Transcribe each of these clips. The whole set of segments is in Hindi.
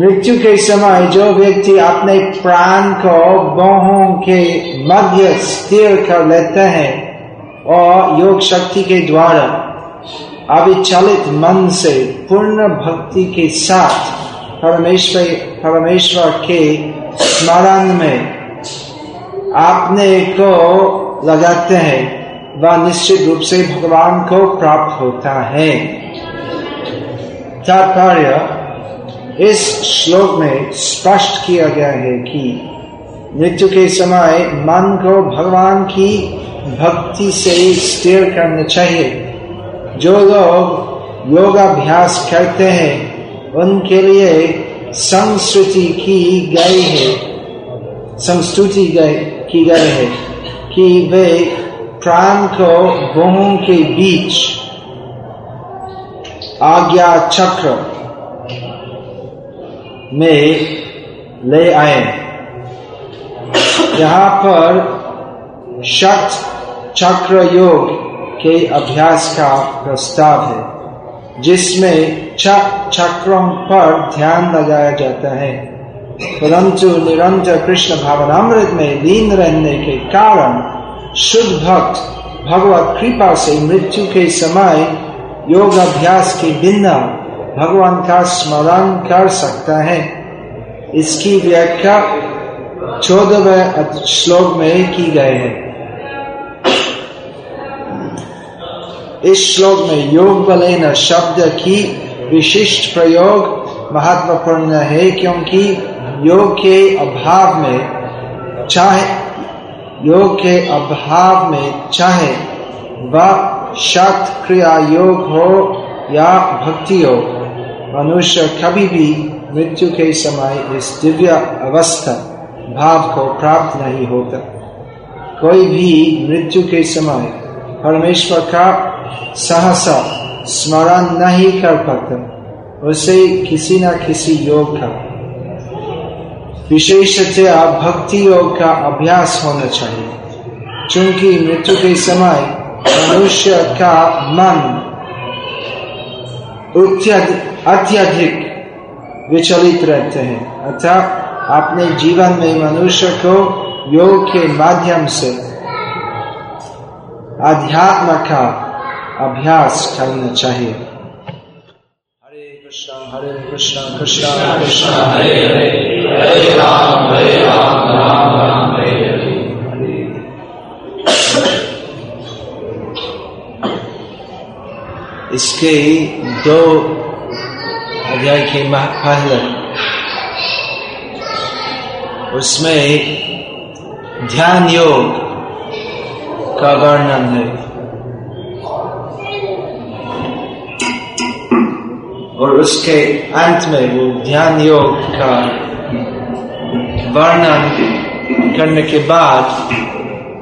मृत्यु के समय जो व्यक्ति अपने प्राण को बाहों के मध्य स्थिर कर लेते हैं और योग शक्ति के द्वारा अविचलित मन से पूर्ण भक्ति के साथ परमेश्वर परमेश्वर के स्मरण में आपने को लगाते हैं, वह निश्चित रूप से भगवान को प्राप्त होता है। तात्पर्य इस श्लोक में स्पष्ट किया गया है कि मृत्यु के समय मन को भगवान की भक्ति से स्थिर करना चाहिए। जो लोग योगाभ्यास करते हैं, उनके लिए संस्कृति की गई है। संस्तुति की गई है कि वे प्राण को बहुओं के बीच आज्ञा चक्र में ले आए। यहाँ पर शक्त चक्र योग के अभ्यास का प्रस्ताव है, जिसमें चक्रों पर ध्यान लगाया जाता है। परंतु निरंतर कृष्ण भावनामृत में लीन रहने के कारण शुद्ध भक्त भगवत कृपा से मृत्यु के समय योग अभ्यास के बिना भगवान का स्मरण कर सकता है। इसकी व्याख्या चौदहवें श्लोक में की गई है। इस श्लोक में योग बलेन शब्द की विशिष्ट प्रयोग महत्वपूर्ण है, क्योंकि योग के अभाव में चाहे, योग के अभाव में चाहे वह शक्त क्रिया योग हो या भक्ति हो मनुष्य कभी भी मृत्यु के समय इस दिव्य अवस्था, भाव को प्राप्त नहीं होता। कोई भी मृत्यु के समय परमेश्वर का सहसा स्मरण नहीं कर पाता, उसे किसी न किसी योग का। विशेषतया भक्ति योग का अभ्यास होना चाहिए। चूँकि मृत्यु के समय मनुष्य का मन अत्यधिक विचलित रहते हैं। अर्थात अपने जीवन में मनुष्य को योग के माध्यम से अध्यात्म का अभ्यास करना चाहिए। हरे कृष्णा हरे कृष्णा कृष्णा कृष्णा। हरे हरे हरे राम हरे राम राम राम, हरे हरे। इसके दो अध्याय के पहले। उसमें ध्यान योग का वर्णन है। और उसके अंत में वो ध्यान योग का वर्णन करने के बाद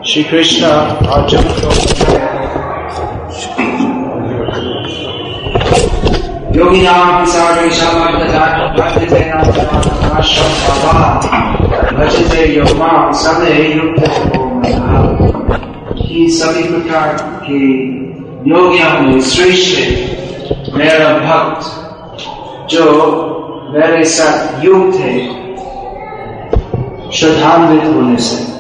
श्री कृष्ण अर्जुन को योगी नाम भजते योमा सदे युक्त सभी प्रकार के योगियों में श्रेष्ठ मेरा भक्त जो मेरे साथ युक्त है श्रद्धान्वित होने से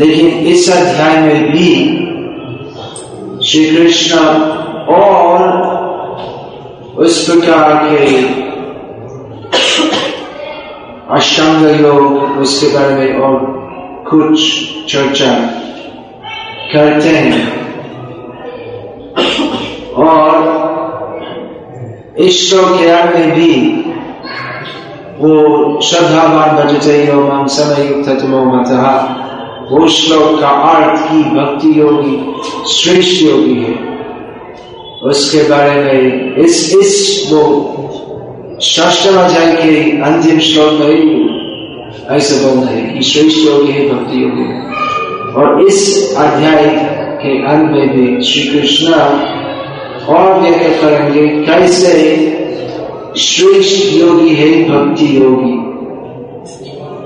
लेकिन इस अध्याय में भी श्री कृष्ण और उस प्रकार के अष्टांग योग, उसके बारे में और कुछ चर्चा करते हैं। और इस श्लोक में भी वो श्रद्धावान भजते योग समय युक्त मत श्लोक का अर्थ की भक्ति योगी श्रेष्ठ योगी है। उसके बारे में इस इस वो अध्याय के अंतिम श्लोक में ऐसे बोलना है कि श्रेष्ठ योगी है भक्ति योगी और इस अध्याय के अंत में भी श्री कृष्ण और व्यक्त करेंगे, कैसे श्रेष्ठ योगी है, भक्ति योगी।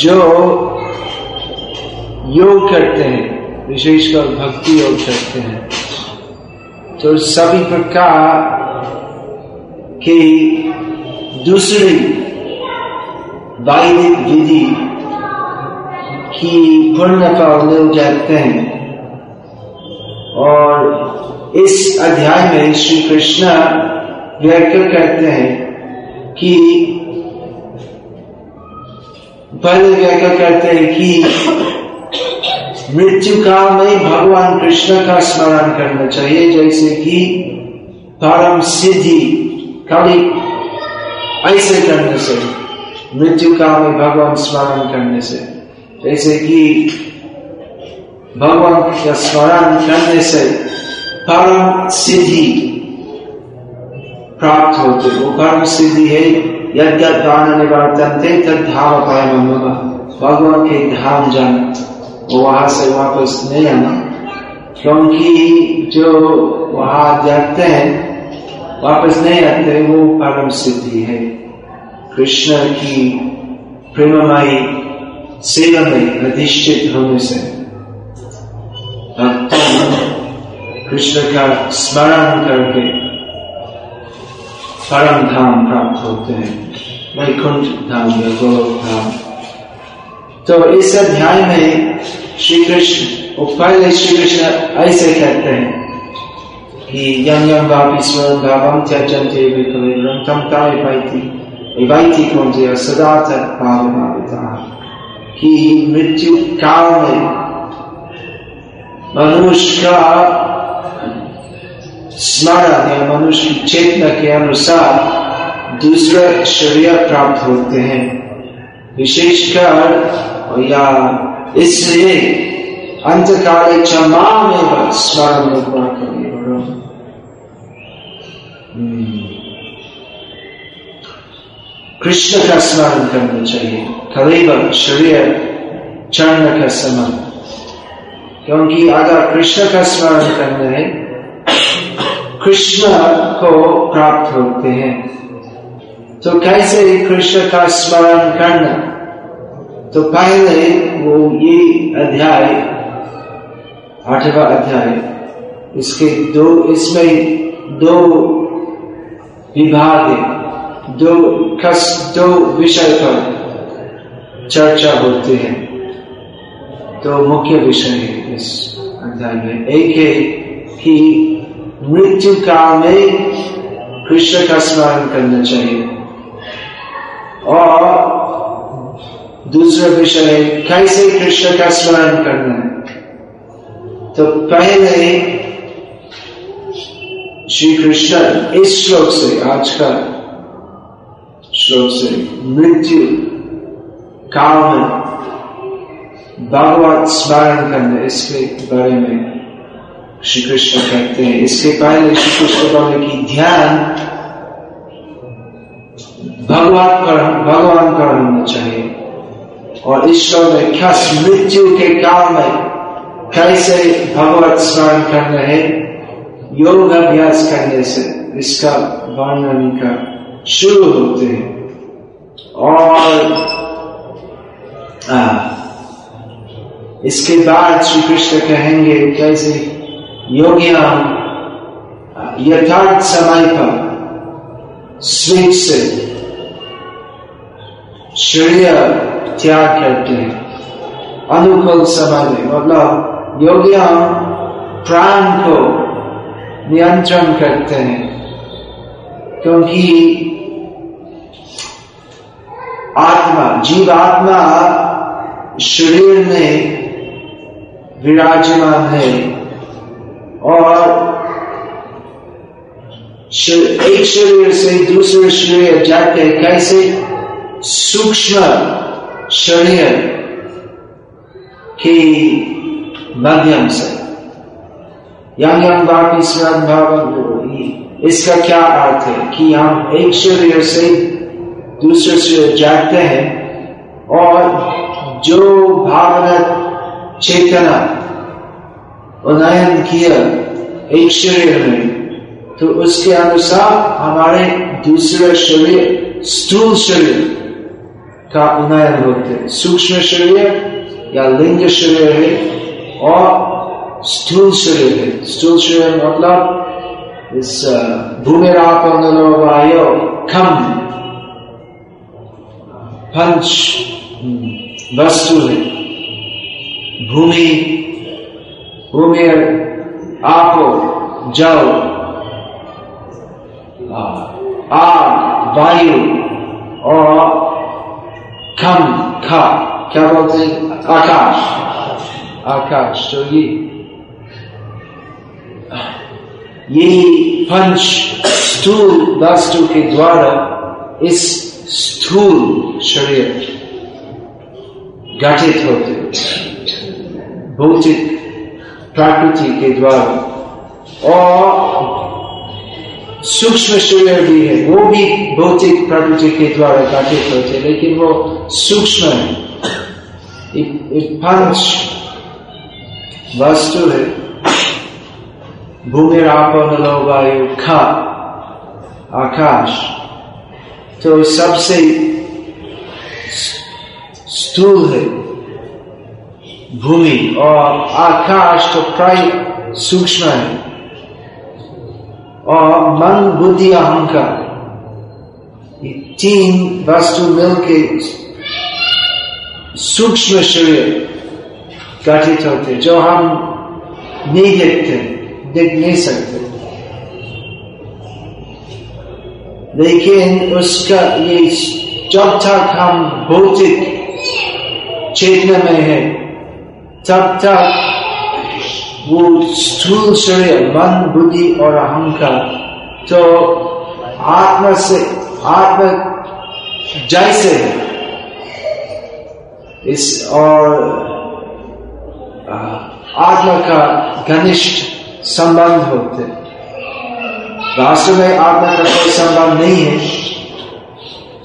जो योग करते हैं, विशेषकर भक्ति योग करते हैं तो सभी प्रकार के दूसरी वैदिक विधि की पुण्य फल मिल जाते हैं। और इस अध्याय में श्री कृष्ण व्यक्त करते हैं कि पहले व्याख्या करते हैं कि मृत्यु काल में भगवान कृष्ण का स्मरण करना चाहिए, जैसे कि परम सिद्धि खाली ऐसे करने से, मृत्यु काल में भगवान स्मरण करने से, जैसे कि भगवान का स्मरण करने से परम सिद्धि प्राप्त होते वो परम सिद्धि है यज्ञान धाम पाए भगवान के धाम जान। वहाँ से वापस नहीं आना। क्योंकि जो वहाँ जाते हैं, वापस नहीं आते, वो परम सिद्धि है। कृष्ण की प्रेममयी सेवा में अधिष्ठित होने से। कृष्ण का स्मरण करके परम धाम प्राप्त होते हैं वैकुंठ धाम या गोलोक धाम तो इस अध्याय में श्री कृष्ण पहले श्री कृष्ण ऐसे कहते हैं कि यं यं वापि स्वयं भावं त्यजन्ते विकलेवरं तं ताय पाइति एवैति कौन्तेय सदा तत्पावनाविता कि मृत्यु काल में मनुष्य का स्मरण या मनुष्य की चेतना के अनुसार दूसरे शरीर प्राप्त होते हैं। विशेषकर या इसलिए अंतकाले क्षमा में स्मरण करिए कृष्ण का स्मरण करना चाहिए। करीब शरीर चरण का समय क्योंकि अगर कृष्ण का स्मरण करना है कृष्ण को प्राप्त होते हैं। तो कैसे कृष्ण का स्मरण करना? तो पहले वो ये अध्याय, आठवा अध्याय, इसके दो, इसमें दो विभाग दो कस, दो विषय पर चर्चा होती है। तो मुख्य विषय है इस अध्याय में। एक है कि मृत्यु काल में कृष्ण का स्मरण करना चाहिए। और दूसरा विषय है, कैसे कृष्ण का स्मरण करना है? तो पहले श्री कृष्ण इस श्लोक से, आज का श्लोक से मृत्यु काल में भगवत स्मरण करने इसके बारे में। श्री कृष्ण कहते हैं इसके पहले श्री कृष्ण बोले कि ध्यान भगवान पर भगवान पर होना चाहिए। और ईश्वर में खास मृत्यु के काल में कैसे भगवत स्मरण करना है? योग अभ्यास करने से इसका वर्णन का शुरू होते हैं। और आ, इसके बाद श्री कृष्ण कहेंगे कैसे योगिया यथार्थ समय पर स्विच से शरीर त्याग करते हैं। अनुकूल समय में मतलब योगिया प्राण को नियंत्रण करते हैं, क्योंकि आत्मा जीव आत्मा शरीर में विराजमान है। और एक शरीर से दूसरे शरीर जाते कैसे सूक्ष्म शरीर की माध्यम से। यंग यंग बाकी भाव इसका क्या अर्थ है कि हम एक शरीर से दूसरे शरीर जाते हैं और जो भावना चेतना उन्नयन किया, एक शरीर में। तो उसके अनुसार हमारे दूसरे शरीर स्थूल शरीर का उन्नयन होते सूक्ष्म शरीर या लिंग शरीर है और स्थूल शरीर है। स्थूल शरीर मतलब इस भूमि वायु खम पंच वस्तु है। भूमि भूमि आपो जल आग वायु और खम, खा, क्या बोलते आकाश। आकाश तो ये ये पंच स्थूल वस्तु के द्वारा इस स्थूल शरीर गठित होते भौतिक प्रकृति के द्वारा। और सूक्ष्म शरीर भी है। वो भी भौतिक प्रकृति के द्वारा गठित होते लेकिन वो सूक्ष्म है। पंच वस्तु है। भूमि आपन वायु खा, आकाश। तो सबसे स्थूल है। भूमि और आकाश तो प्राय सूक्ष्म है। और मन, बुद्धि, अहंकार तीन वस्तु मिलके सूक्ष्म शरीर गठित होते, जो हम नहीं देखते, देख नहीं सकते। लेकिन उसका ये जब तक हम भौतिक चेतना में है। तब तक वो स्थूल शरीर मन बुद्धि और अहंकार तो आत्मा से आत्मा जैसे इस और आत्मा का घनिष्ठ संबंध होते वास्तव में आत्मा का कोई संबंध नहीं है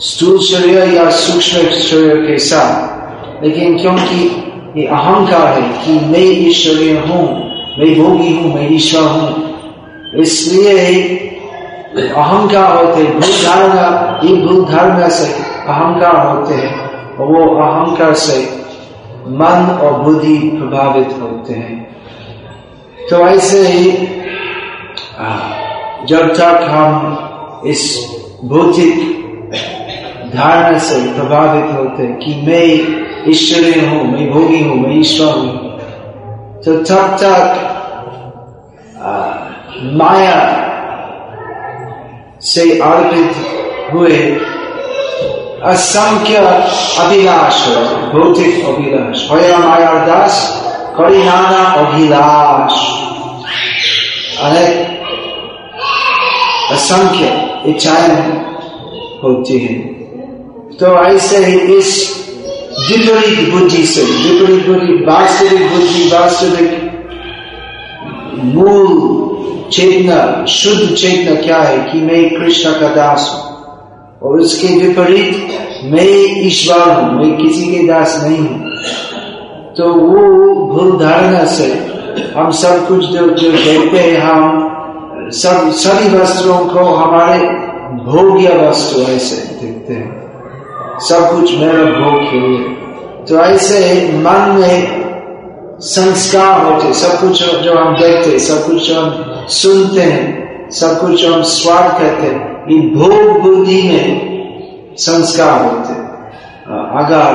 स्थूल शरीर या सूक्ष्म शरीर के साथ लेकिन क्योंकि ये अहंकार है कि मैं ईश्वरीय हूँ, मैं भोगी हूँ, मैं ईश्वर हूँ। इसलिए अहंकार होते धारणा ये भूल धारणा से अहंकार होते हैं? और वो अहंकार से मन और बुद्धि प्रभावित होते हैं। तो ऐसे ही जब तक हम इस भौतिक धारणा से प्रभावित होते कि मैं ईश्वरीय हूँ, मैं भोगी हूँ, मैं ईश्वर हूँ। तो तब तक माया से अर्पित हुए असंख्य अभिलाष भौतिक अभिलाष। हया माया दास, करी नाना अभिलाष। अनेक असंख्य इच्छाएँ होती हैं। तो ऐसे ही इस विपरीत बुद्धि से, विपरीत बुद्धि, वास्तविक बुद्धि, वास्तविक मूल चेतना, शुद्ध चेतना क्या है कि मैं कृष्ण का दास हूँ? और उसके विपरीत मैं ईश्वर हूँ, मैं किसी के दास नहीं हूँ। तो वो भूल धारणा से हम सब कुछ जो जो देखते हैं, हम सब सभी वस्त्रों को हमारे भोग्य वस्तु ऐसे देखते हैं। सब कुछ मेरा भोग के लिए। तो ऐसे मन में संस्कार होते, सब कुछ जो हम देखते, सब कुछ हम सुनते हैं, सब कुछ हम स्वाद कहते हैं भोग बुद्धि में संस्कार होते अगर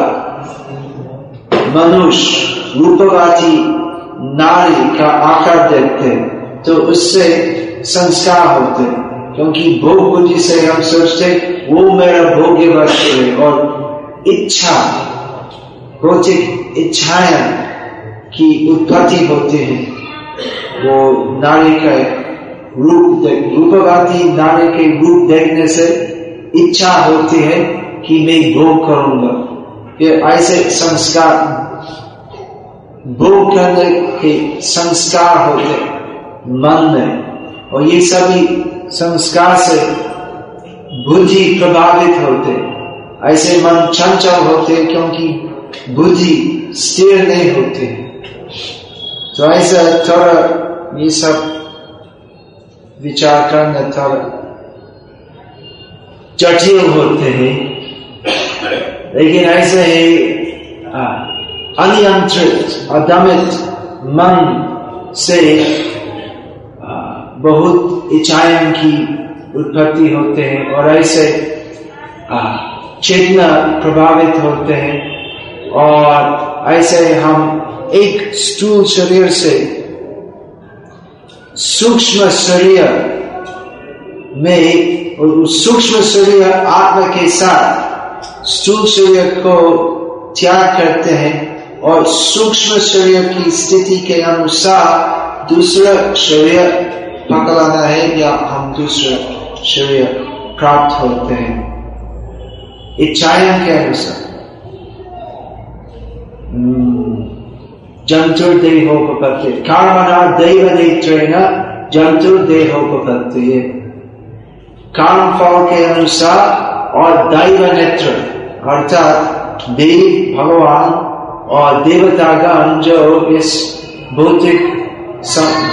मनुष्य रूपवादी नारी का आकार देखते तो उससे संस्कार होते क्योंकि भोग बुद्धि से हम सोचते वो मेरा भोग्य वस्तु है और इच्छा रोचित इच्छाएँ की उत्पत्ति होती है। वो नारी का रूप रूपवादी नारी के रूप देखने से इच्छा होती है कि मैं भोग करूँगा। ये ऐसे संस्कार, भोग करने के संस्कार होते मन में। और ये सभी संस्कार से बुद्धि प्रभावित होते। ऐसे मन चंचल होते क्योंकि बुद्धि स्थिर नहीं होते। तो ऐसा थोड़ा ये सब विचार करना थोड़ा जटिल होते हैं। लेकिन ऐसे ही अनियंत्रित, अदमित मन से बहुत इच्छाएँ की उत्पत्ति होते हैं और ऐसे चेतना प्रभावित होते हैं और ऐसे हम एक स्थूल शरीर से सूक्ष्म शरीर में सूक्ष्म शरीर आत्मा के साथ स्थूल शरीर को त्याग करते हैं और सूक्ष्म शरीर की स्थिति के अनुसार दूसरा शरीर पकड़ाना है या हम दूसरे शरीर प्राप्त होते हैं। इच्छाएँ के अनुसार जंतुर्देहोपत्ति कर्मणा दैव नेत्रेण जंतुर्देहोपत्ति कर्म फल के अनुसार और दैव नेत्र अर्थात देव, भगवान और देवतागण जो इस भौतिक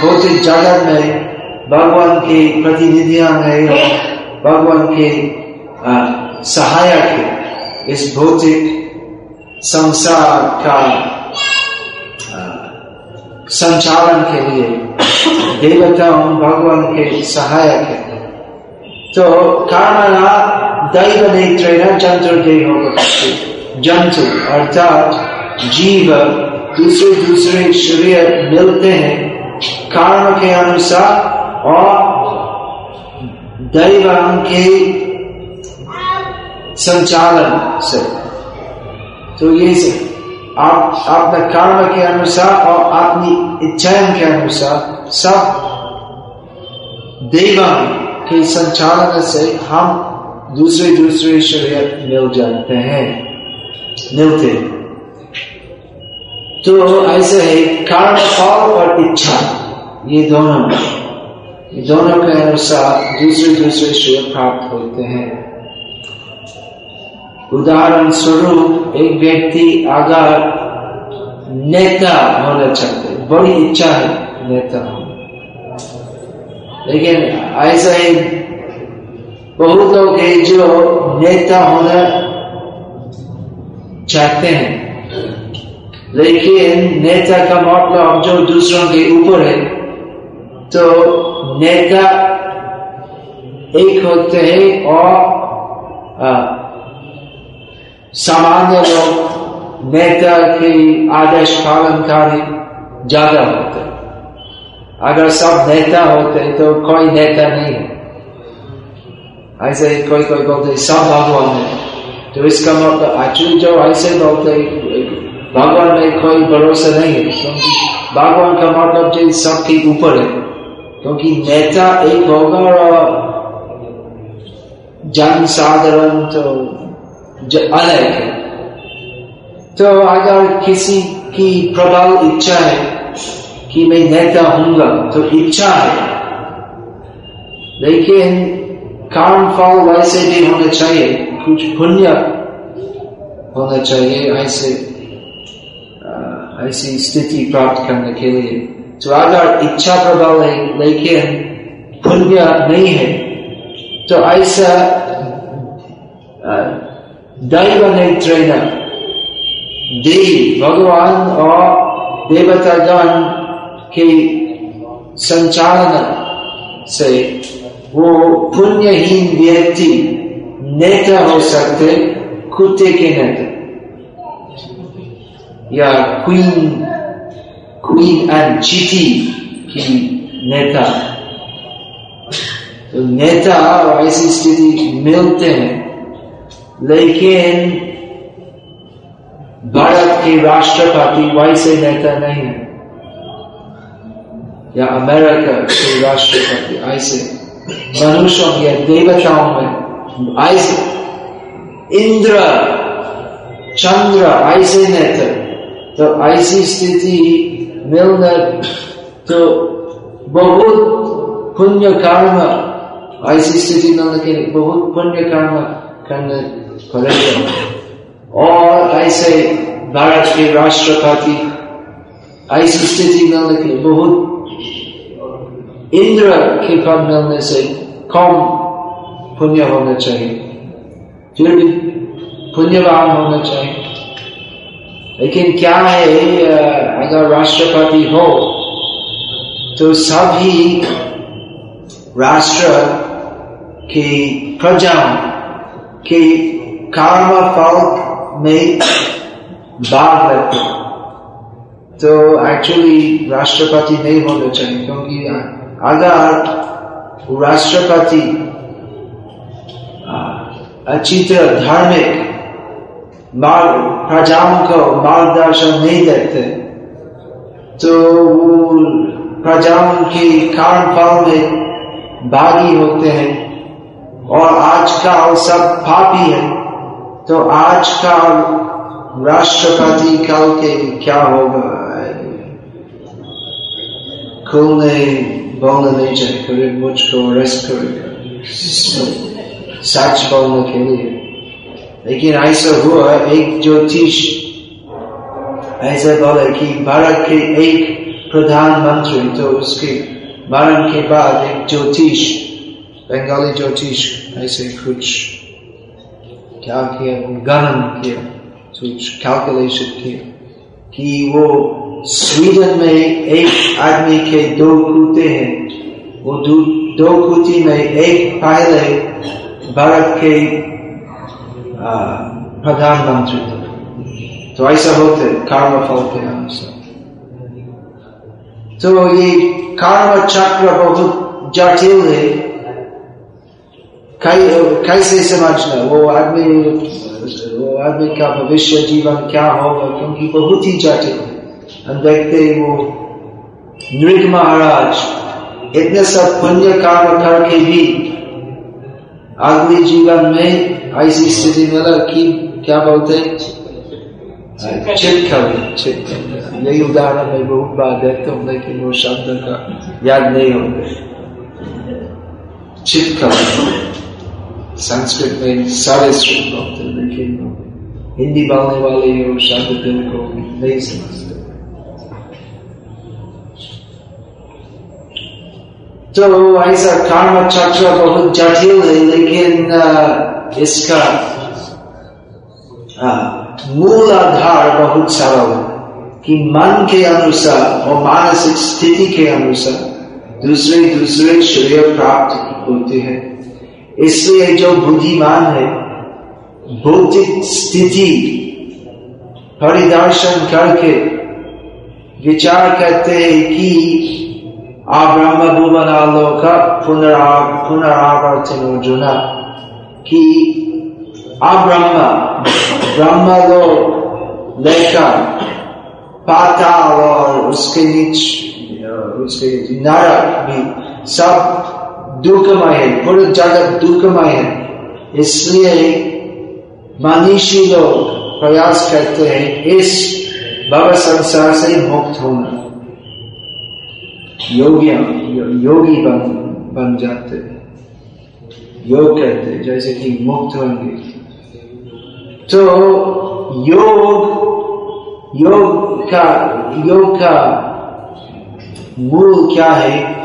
भौतिक जगत में भगवान के प्रतिनिधियाँ है भगवान के सहायक है। इस भौतिक संसार का संचालन के लिए देवताओं, भगवान के सहायक है। तो कामना दैव नेत्र जंतु देह जंतु अर्थात जीव दूसरे दूसरे शरीर मिलते हैं। कर्म के अनुसार और दैव के संचालन से। तो ये से आप अपने कर्म के अनुसार और अपनी इच्छाएँ के अनुसार सब देवा के संचालन से हम दूसरे दूसरे शरीर मिल जाते हैं, मिलते तो ऐसे है कर्म फल और इच्छा, ये दोनों दोनों के अनुसार दूसरे दूसरे शरीर प्राप्त होते हैं। उदाहरण स्वरूप एक व्यक्ति अगर नेता होना चाहते, बड़ी इच्छा है नेता होना। लेकिन ऐसा ही बहुत लोग है जो नेता होना चाहते हैं। लेकिन नेता का मतलब जो दूसरों के ऊपर है तो नेता एक होते हैं और सामान्य लोग नेता के आदेश पालनकारी ज़्यादा होते अगर सब नेता होते तो कोई नेता नहीं है। ऐसे कोई कोई बोलते सब भगवान है। तो इसका मतलब एक्चुअली जो ऐसे बोलते भगवान में कोई भरोसा नहीं है। क्योंकि भगवान का मतलब जो सबके ऊपर है। क्योंकि नेता एक होगा और जन साधारण तो अलग है। तो अगर किसी की प्रबल इच्छा है कि मैं नेता हूँगा तो इच्छा है। लेकिन काम फल वैसे भी होना चाहिए, कुछ पुण्य होना चाहिए ऐसे ऐसी स्थिति प्राप्त करने के लिए। अगर इच्छा प्रभाव है लेकिन पुण्य नहीं है तो ऐसा दैव नेत्रेण देव, भगवान और देवतागण के संचालन से वो पुण्यहीन व्यक्ति नेता हो सकते, कुत्ते के नेता, या क्वीन क्वीन एंड चीटी की नेता तो नेता और ऐसी स्थिति मिलते हैं। लेकिन भारत के राष्ट्रपति वैसे नेता नहीं है। या अमेरिका के राष्ट्रपति ऐसे मनुष्यों या देवताओं में ऐसे इंद्र, चंद्र ऐसे नेता। तो ऐसी स्थिति मिलना तो बहुत पुण्य कर्म ऐसी स्थिति के लिए बहुत पुण्य कर्म करने पड़ेगा और ऐसे भारत के राष्ट्रपति ऐसी स्थिति के लिए बहुत इंद्र के पद मिलने से कम पुण्य होना चाहिए फिर भी पुण्यवान होना चाहिए लेकिन क्या है, अगर राष्ट्रपति हो तो सभी राष्ट्र की प्रजाओं के कर्म फल में भाग लेते तो एक्चुअली राष्ट्रपति नहीं होना चाहिए, क्योंकि अगर राष्ट्रपति अच्छी तरह धार्मिक प्रजाओं को मार्गदर्शन नहीं देते तो वो प्रजाओं के कारण फल में भागी होते हैं। और आज आजकल सब पापी है। तो आजकल राष्ट्रपति कल के क्या होगा? खुलने बोलना नहीं चाहिए। मुझको अरेस्ट करेगा सच बोलने के लिए। लेकिन ऐसा हुआ एक ज्योतिष ऐसा बोले कि भारत के एक प्रधानमंत्री तो उसके मरण के बाद एक ज्योतिष बंगाली ज्योतिष ऐसे कुछ क्या किया गणन किया कुछ कैलकुलेशन किया कि वो स्वीडन में एक आदमी के दो कूते हैं। वो दो, दो कुती में एक पहले भारत के प्रधानमंत्री तो ऐसा होते कर्म फल के अनुसार तो ये कर्म चक्र बहुत जटिल है कैसे समझना वो आदमी वो आदमी का भविष्य जीवन क्या होगा क्योंकि बहुत ही जटिल है हम देखते हैं वो नृग महाराज इतने सब पुण्य कर्म करके भी अगले जीवन में ऐसी स्थिति मिला कि क्या बोलते छिपकली छिपकली यही उदाहरण में बहुत बार देखता हूँ लेकिन वो शब्द का याद नहीं होंगे छिपकली संस्कृत में सारे श्रुत बोलते लेकिन हिंदी बोलने वाले वो शब्द दिल को नहीं समझते। तो ऐसा कर्म चक्र बहुत जटिल है लेकिन इसका मूल आधार बहुत सारा है, कि मन के अनुसार और मानसिक स्थिति के अनुसार दूसरे दूसरे श्रेय प्राप्त होते हैं। इसलिए जो बुद्धिमान है भौतिक स्थिति परिदर्शन करके विचार करते हैं कि ब्रह्म भुवनालोक पुनरा पुनरावर्तन अर्जुन कि अब्रह्म ब्रह्म लोक लेकर पाताल और उसके नीचे, उसके नरक भी सब दुखमय है, पूरे जगत दुखमय है। इसलिए मनीषी लोग प्रयास करते हैं, इस भव संसार से मुक्त होना। योगी योगी बन बन जाते योग कहते हैं जैसे कि मुक्त होंगे। तो योग योग का योग का मूल क्या है?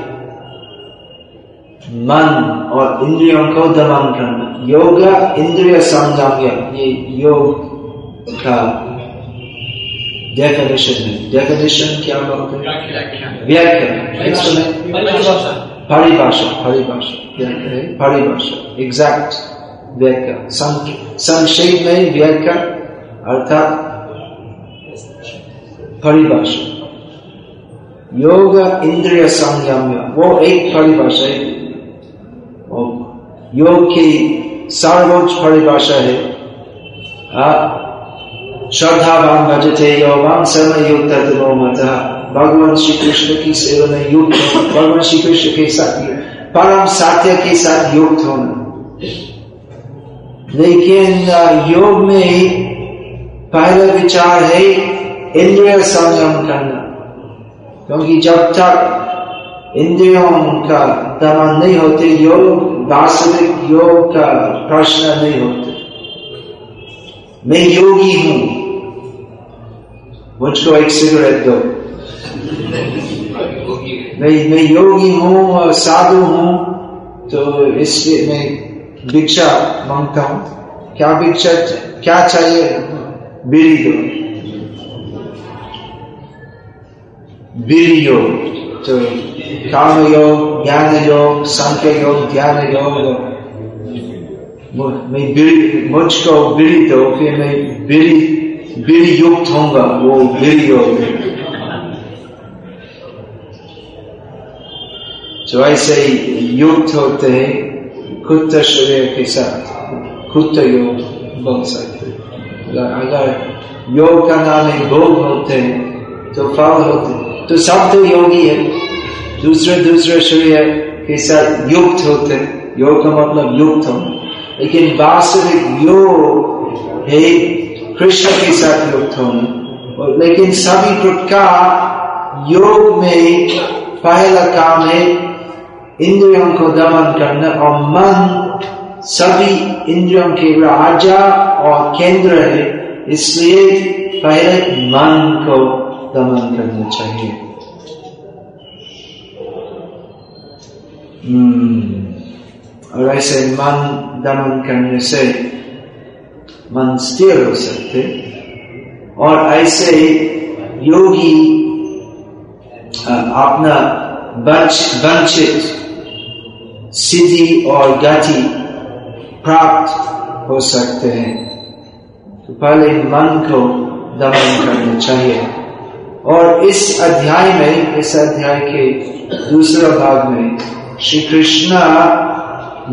मन और इंद्रियों को दमन करना। योग इंद्रिय संगम्य ये योग का डेफिनेशन है। डेफिनेशन क्या बोलते हैं? व्याख्या परिभाषा परिभाषा परिभाषा एग्जैक्ट व्याख्या संक्षेप में व्याख्या अर्थात परिभाषा योग इंद्रिय संयम्य वो एक परिभाषा है योग की सर्वोच्च परिभाषा है श्रद्धावान भजते यौवान सर्व युक्त भगवान श्री कृष्ण की सेवा में युक्त होना भगवान श्री कृष्ण के साथ परम सात्य के साथ युक्त होना लेकिन योग में पहला विचार है इंद्रिय संयम करना। क्योंकि जब तक इंद्रियों का दमन नहीं होते, योग, वास्तविक योग का प्रश्न नहीं होते। मैं योगी हूँ। मुझको एक सिगरेट दो। मैं मैं योगी हूँ साधु हूँ तो इसलिए मैं भिक्षा माँगता हूँ। क्या भिक्षा क्या चाहिए? बीड़ी दो। बीड़ी योग तो काम योग, ज्ञान योग, संख्य योग ध्यान योग। मैं बीड़ी, मुझको बीड़ी दो, फिर मैं बीड़ी बीड़ी युक्त होगा वो बीड़ी योग। जो ऐसे युक्त होते हैं खुद शरीर के साथ खुद योग बोल सकते अगर योग का नाम है भोग होते हैं तो फल होते तो सब तो योगी है दूसरे दूसरे शरीर के साथ युक्त होते योग का मतलब युक्त हो लेकिन वास्तविक योग है कृष्ण के साथ युक्त होना लेकिन सभी प्रकार योग में पहला काम है इंद्रियों को दमन करना और मन सभी इंद्रियों के राजा और केंद्र है इसलिए पहले मन को दमन करना चाहिए और ऐसे मन दमन करने से मन स्थिर हो सकते और ऐसे योगी अपना वंचित सिद्धि और गति प्राप्त हो सकते हैं। तो पहले मन को दमन करना चाहिए। और इस अध्याय में, इस अध्याय के दूसरे भाग में श्री कृष्ण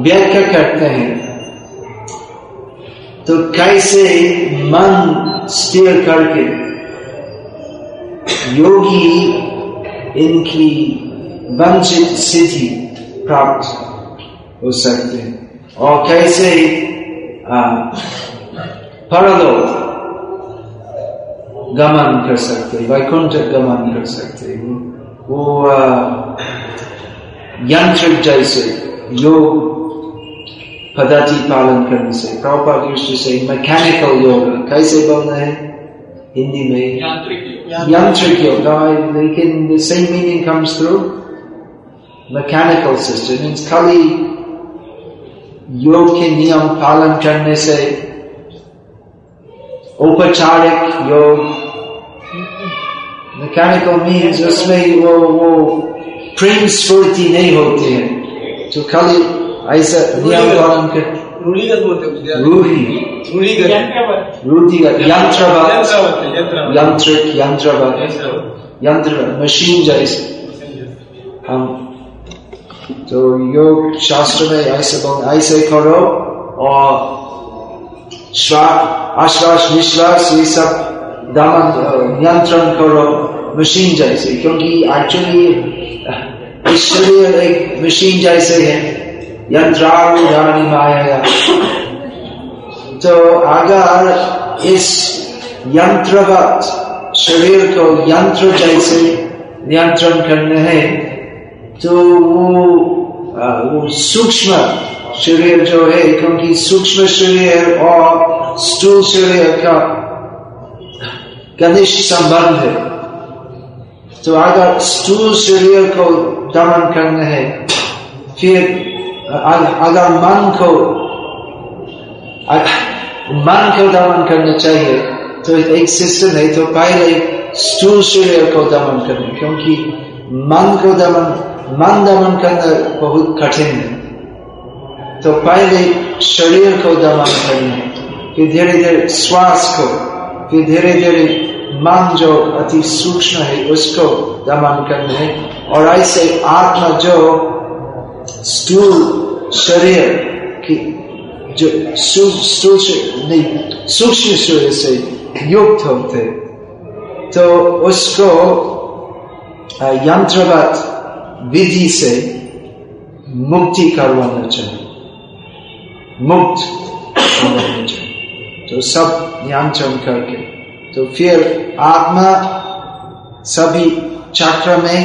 व्याख्या करते हैं। तो कैसे मन स्थिर करके योगी इनकी वंचित सिद्धि प्राप्त हो सकते हैं और कैसे परलोक गमन कर सकते वैकुंठ गमन कर सकते वो यंत्र जैसे योग पद्धति पालन करने से प्रॉपर दृष्टि से मैकेनिकल योग कैसे बोलना है हिंदी में यांत्रिक योग लेकिन same meaning comes through mechanical system means खाली योग के नियम पालन करने से औपचारिक योग मैकेनिकल मीन्स उसमें वो वो प्रेम स्फूर्ति नहीं होती है। तो खाली ऐसा नियम पालन कर यांत्रिक यंत्रवत। यंत्र मशीन जैसे। हम तो योग शास्त्र में ऐसे ऐसे करो और आश्वास, निश्वास, ये सब दमन, नियंत्रण करो मशीन जैसे, क्योंकि एक्चुअली शरीर एक मशीन जैसे है यंत्राणी माया तो अगर इस यंत्रवत शरीर को यंत्र जैसे नियंत्रण करने हैं तो वो वो सूक्ष्म शरीर जो है, क्योंकि सूक्ष्म शरीर और स्थूल शरीर का घनिष्ठ संबंध है। तो अगर स्थूल शरीर को दमन करना है, फिर अगर मन को मन को दमन करना चाहिए तो एक सिस्टम है तो पहले स्थूल शरीर को दमन करना, क्योंकि मन को दमन मन दमन करना बहुत कठिन है। तो पहले शरीर को दमन करना, फिर धीरे धीरे श्वास को, फिर धीरे धीरे मन जो अति सूक्ष्म है, उसको दमन करना है। और ऐसे आत्मा जो स्थूल शरीर की जो सूक्ष्म शरीर से युक्त होते तो उसको यंत्रवत विधि से मुक्ति करवाना चाहिए मुक्त करवाना चाहिए तो सब नियंत्रण करके। तो फिर आत्मा सभी चक्र में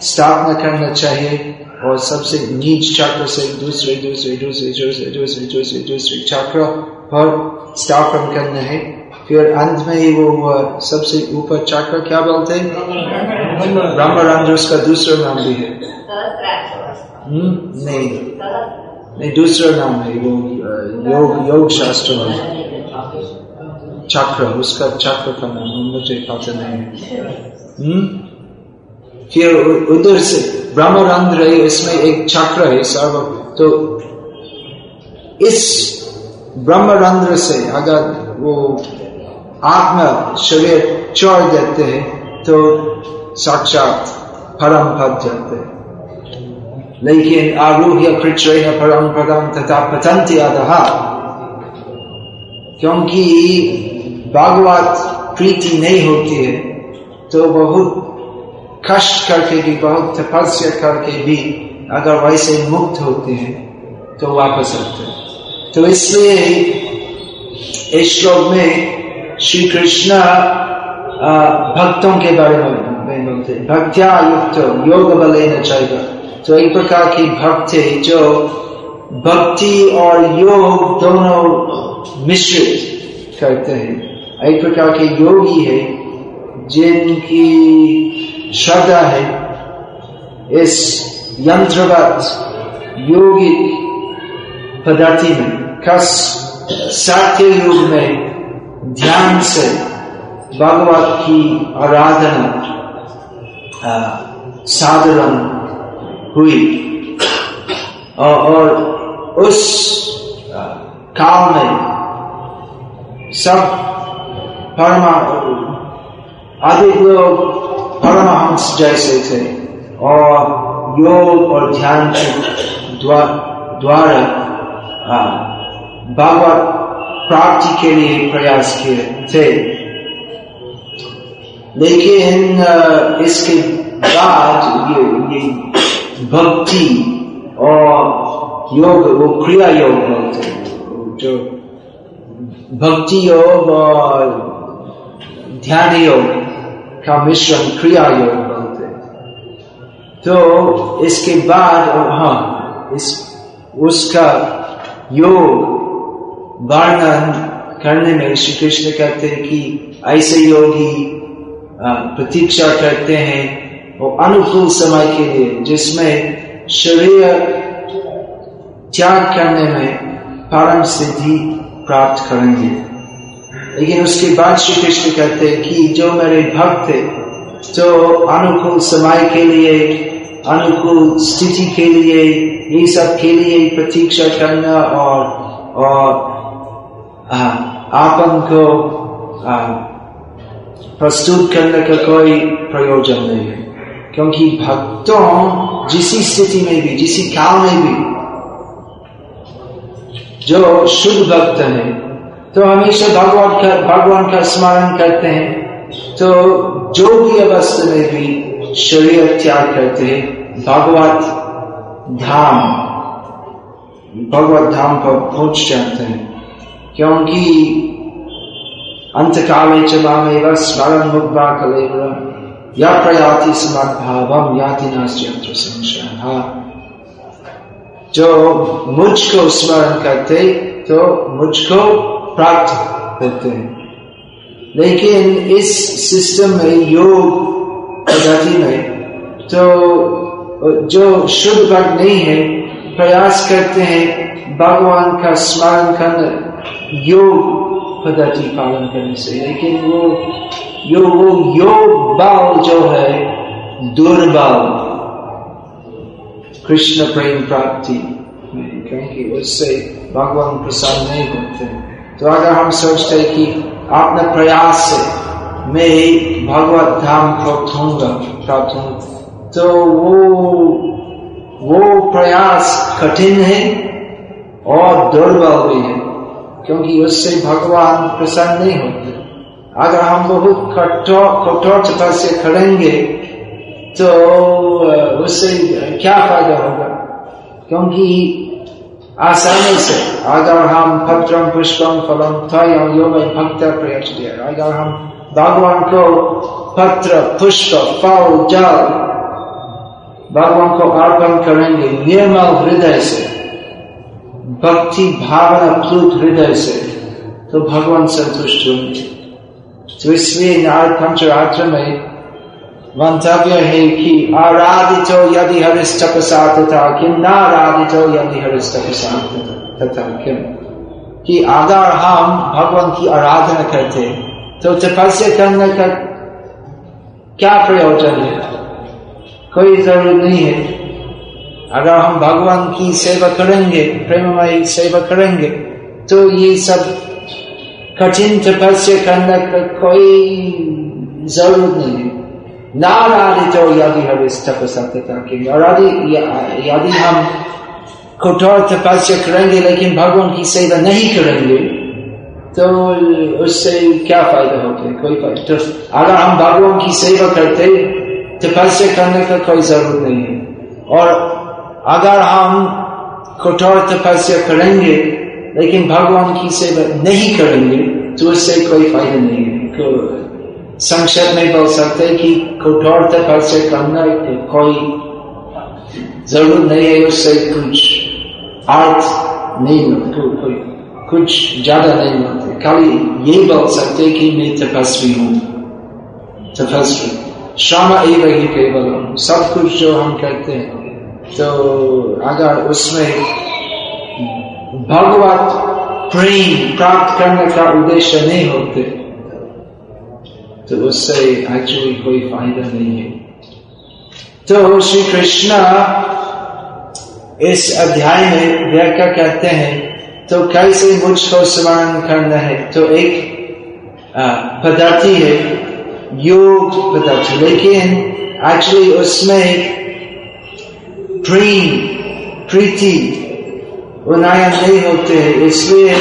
स्थापना करना चाहिए और सबसे नीच चक्र से दूसरे दूसरे दूसरे दूसरे दूसरे दूसरे दूसरे चक्र पर स्थापन करना है। फिर अंत में ही वो सबसे ऊपर चक्र क्या बोलते हैं? ब्रह्मरंध्र उसका दूसरा नाम भी है। हम्म? नहीं। नहीं, दूसरा नाम है वो योग योग शास्त्र में चक्र उसका चक्र का नाम मुझे पता नहीं। हम्म? फिर उधर से ब्रह्मरंध्र है इसमें एक चक्र है सर्व तो इस ब्रह्मरंध्र से अगर वो आत्मा शरीर छोड़ देते हैं तो साक्षात परम पद जाते हैं। लेकिन आरूह्य पृथ्वी परम पदम तथा पतंती अधहा क्योंकि भागवत प्रीति नहीं होती है तो बहुत कष्ट करके भी, बहुत तपस्या करके भी अगर वैसे मुक्त होते हैं तो वापस आते हैं। तो इसलिए इस श्लोक में श्री कृष्ण भक्तों के बारे में बोलते भक्त्या युक्त योग बल चाहिए तो एक प्रकार की भक्त है जो भक्ति और योग दोनों मिश्रित करते हैं। एक प्रकार के योगी है, जिनकी श्रद्धा है। इस यंत्रवत, योगिक पद्धति में, कस सात्य युग में ध्यान से भगवत की आराधना साधारण हुई। और उस काल में सब परमा अधिक लोग परमहंस जैसे थे और योग और ध्यान द्वारा भगवत प्राप्ति के लिए प्रयास किए थे। लेकिन इसके बाद ये, ये भक्ति और योग वो क्रिया योग बोलते जो भक्ति योग और ध्यान योग का मिश्रण क्रिया योग बोलते तो इसके बाद हाँ इस उसका योग वर्णन करने में श्री कृष्ण कहते हैं कि ऐसे योगी प्रतीक्षा करते हैं वो अनुकूल समय के लिए, जिसमें शरीर त्याग करने में परम सिद्धि प्राप्त करेंगे। लेकिन उसके बाद श्री कृष्ण कहते हैं कि जो मेरे भक्त थे तो अनुकूल समय के लिए, अनुकूल स्थिति के लिए, ये सब के लिए प्रतीक्षा करना और और आपन को प्रस्तुत करने का कोई प्रयोजन नहीं है। क्योंकि भक्तों जिस स्थिति में भी, जिस काल में भी जो शुद्ध भक्त है तो हमेशा भगवान का भगवान का स्मरण करते हैं तो जो भी अवस्था में भी शरीर त्याग करते हैं, भगवत धाम भगवत धाम पर पहुँच जाते हैं। क्योंकि अंत काले चला में स्मरण मुग्धा कले या प्रयाति समद्भावम याति नास्यंत्र संशय। जो मुझको स्मरण करते तो मुझको प्राप्त होते हैं। लेकिन इस सिस्टम में, योग पद्धति में तो जो शुद्ध भक्त नहीं है, प्रयास करते हैं, भगवान का स्मरण करना योग पद्धति पालन करने से, लेकिन वो यो, वो योग बल जो है, दुर्बल। कृष्ण प्रेम प्राप्ति। क्योंकि उससे भगवान प्रसाद नहीं होते। तो अगर हम सोचते हैं कि अपने प्रयास से मैं भगवत धाम प्राप्त होऊँगा प्राप्त होऊँगा तो वो वो प्रयास कठिन है और दुर्बल भी है। क्योंकि उससे भगवान प्रसन्न नहीं होते अगर हम बहुत कठोर कठोर तपस्या करेंगे तो उससे क्या फ़ायदा होगा? क्योंकि आसानी से अगर हम पत्रम पुष्पम फलम थयम योग, भक्त अगर हम भगवान को पत्र, पुष्प फल जल, भगवान को अर्पण करेंगे निर्मल हृदय से भक्ति भावना प्लुत हृदय से तो भगवान संतुष्ट होंगे तो इसलिए नारद पंचरात्र में मंतव्य है कि आराधित हो यदि हरिष्ठ प्रसाद तथा किम नाराधित यदि हरिष्ठ प्रसाद तथा किम कि अगर हम भगवान की आराधना करते तो तपस्या करने का क्या प्रयोजन है? कोई ज़रूरत नहीं है। अगर हम भगवान की सेवा करेंगे, प्रेममयी सेवा करेंगे तो ये सब कठिन तपस्या करने का कोई ज़रूरत नहीं है। नाराधित यदि हरिष्ठ प्रसन्नता की और यदि यदि हम कठोर तपस्या करेंगे, लेकिन भगवान की सेवा नहीं करेंगे तो उससे क्या फ़ायदा होता है? कोई फ़ायदा? तो अगर हम भगवान की सेवा करते, तपस्या करने का कोई ज़रूरत नहीं है। और अगर हम कठोर तपस्या करेंगे, लेकिन भगवान की सेवा नहीं करेंगे तो उससे कोई फ़ायदा नहीं है। संक्षेप में बोल सकते कि कठोर तपस्या करना कोई ज़रूरत नहीं है, उससे कुछ अर्थ नहीं मिलते, कोई कुछ ज़्यादा नहीं मिलते। खाली ये बोल सकते कि मैं तपस्वी हूँ। तपस्वी। श्रम एवं ही केवल सब कुछ जो हम करते हैं तो अगर उसमें भगवत प्रेम प्राप्त करने का उद्देश्य नहीं होते तो उससे एक्चुअली कोई फ़ायदा नहीं है तो श्री कृष्ण इस अध्याय में व्याख्या कहते हैं तो कैसे मुझको स्मरण करना है तो एक पद्धति है योग पद्धति लेकिन एक्चुअली उसमें प्रेम प्रीति। उन्नयन नहीं होते, इसलिए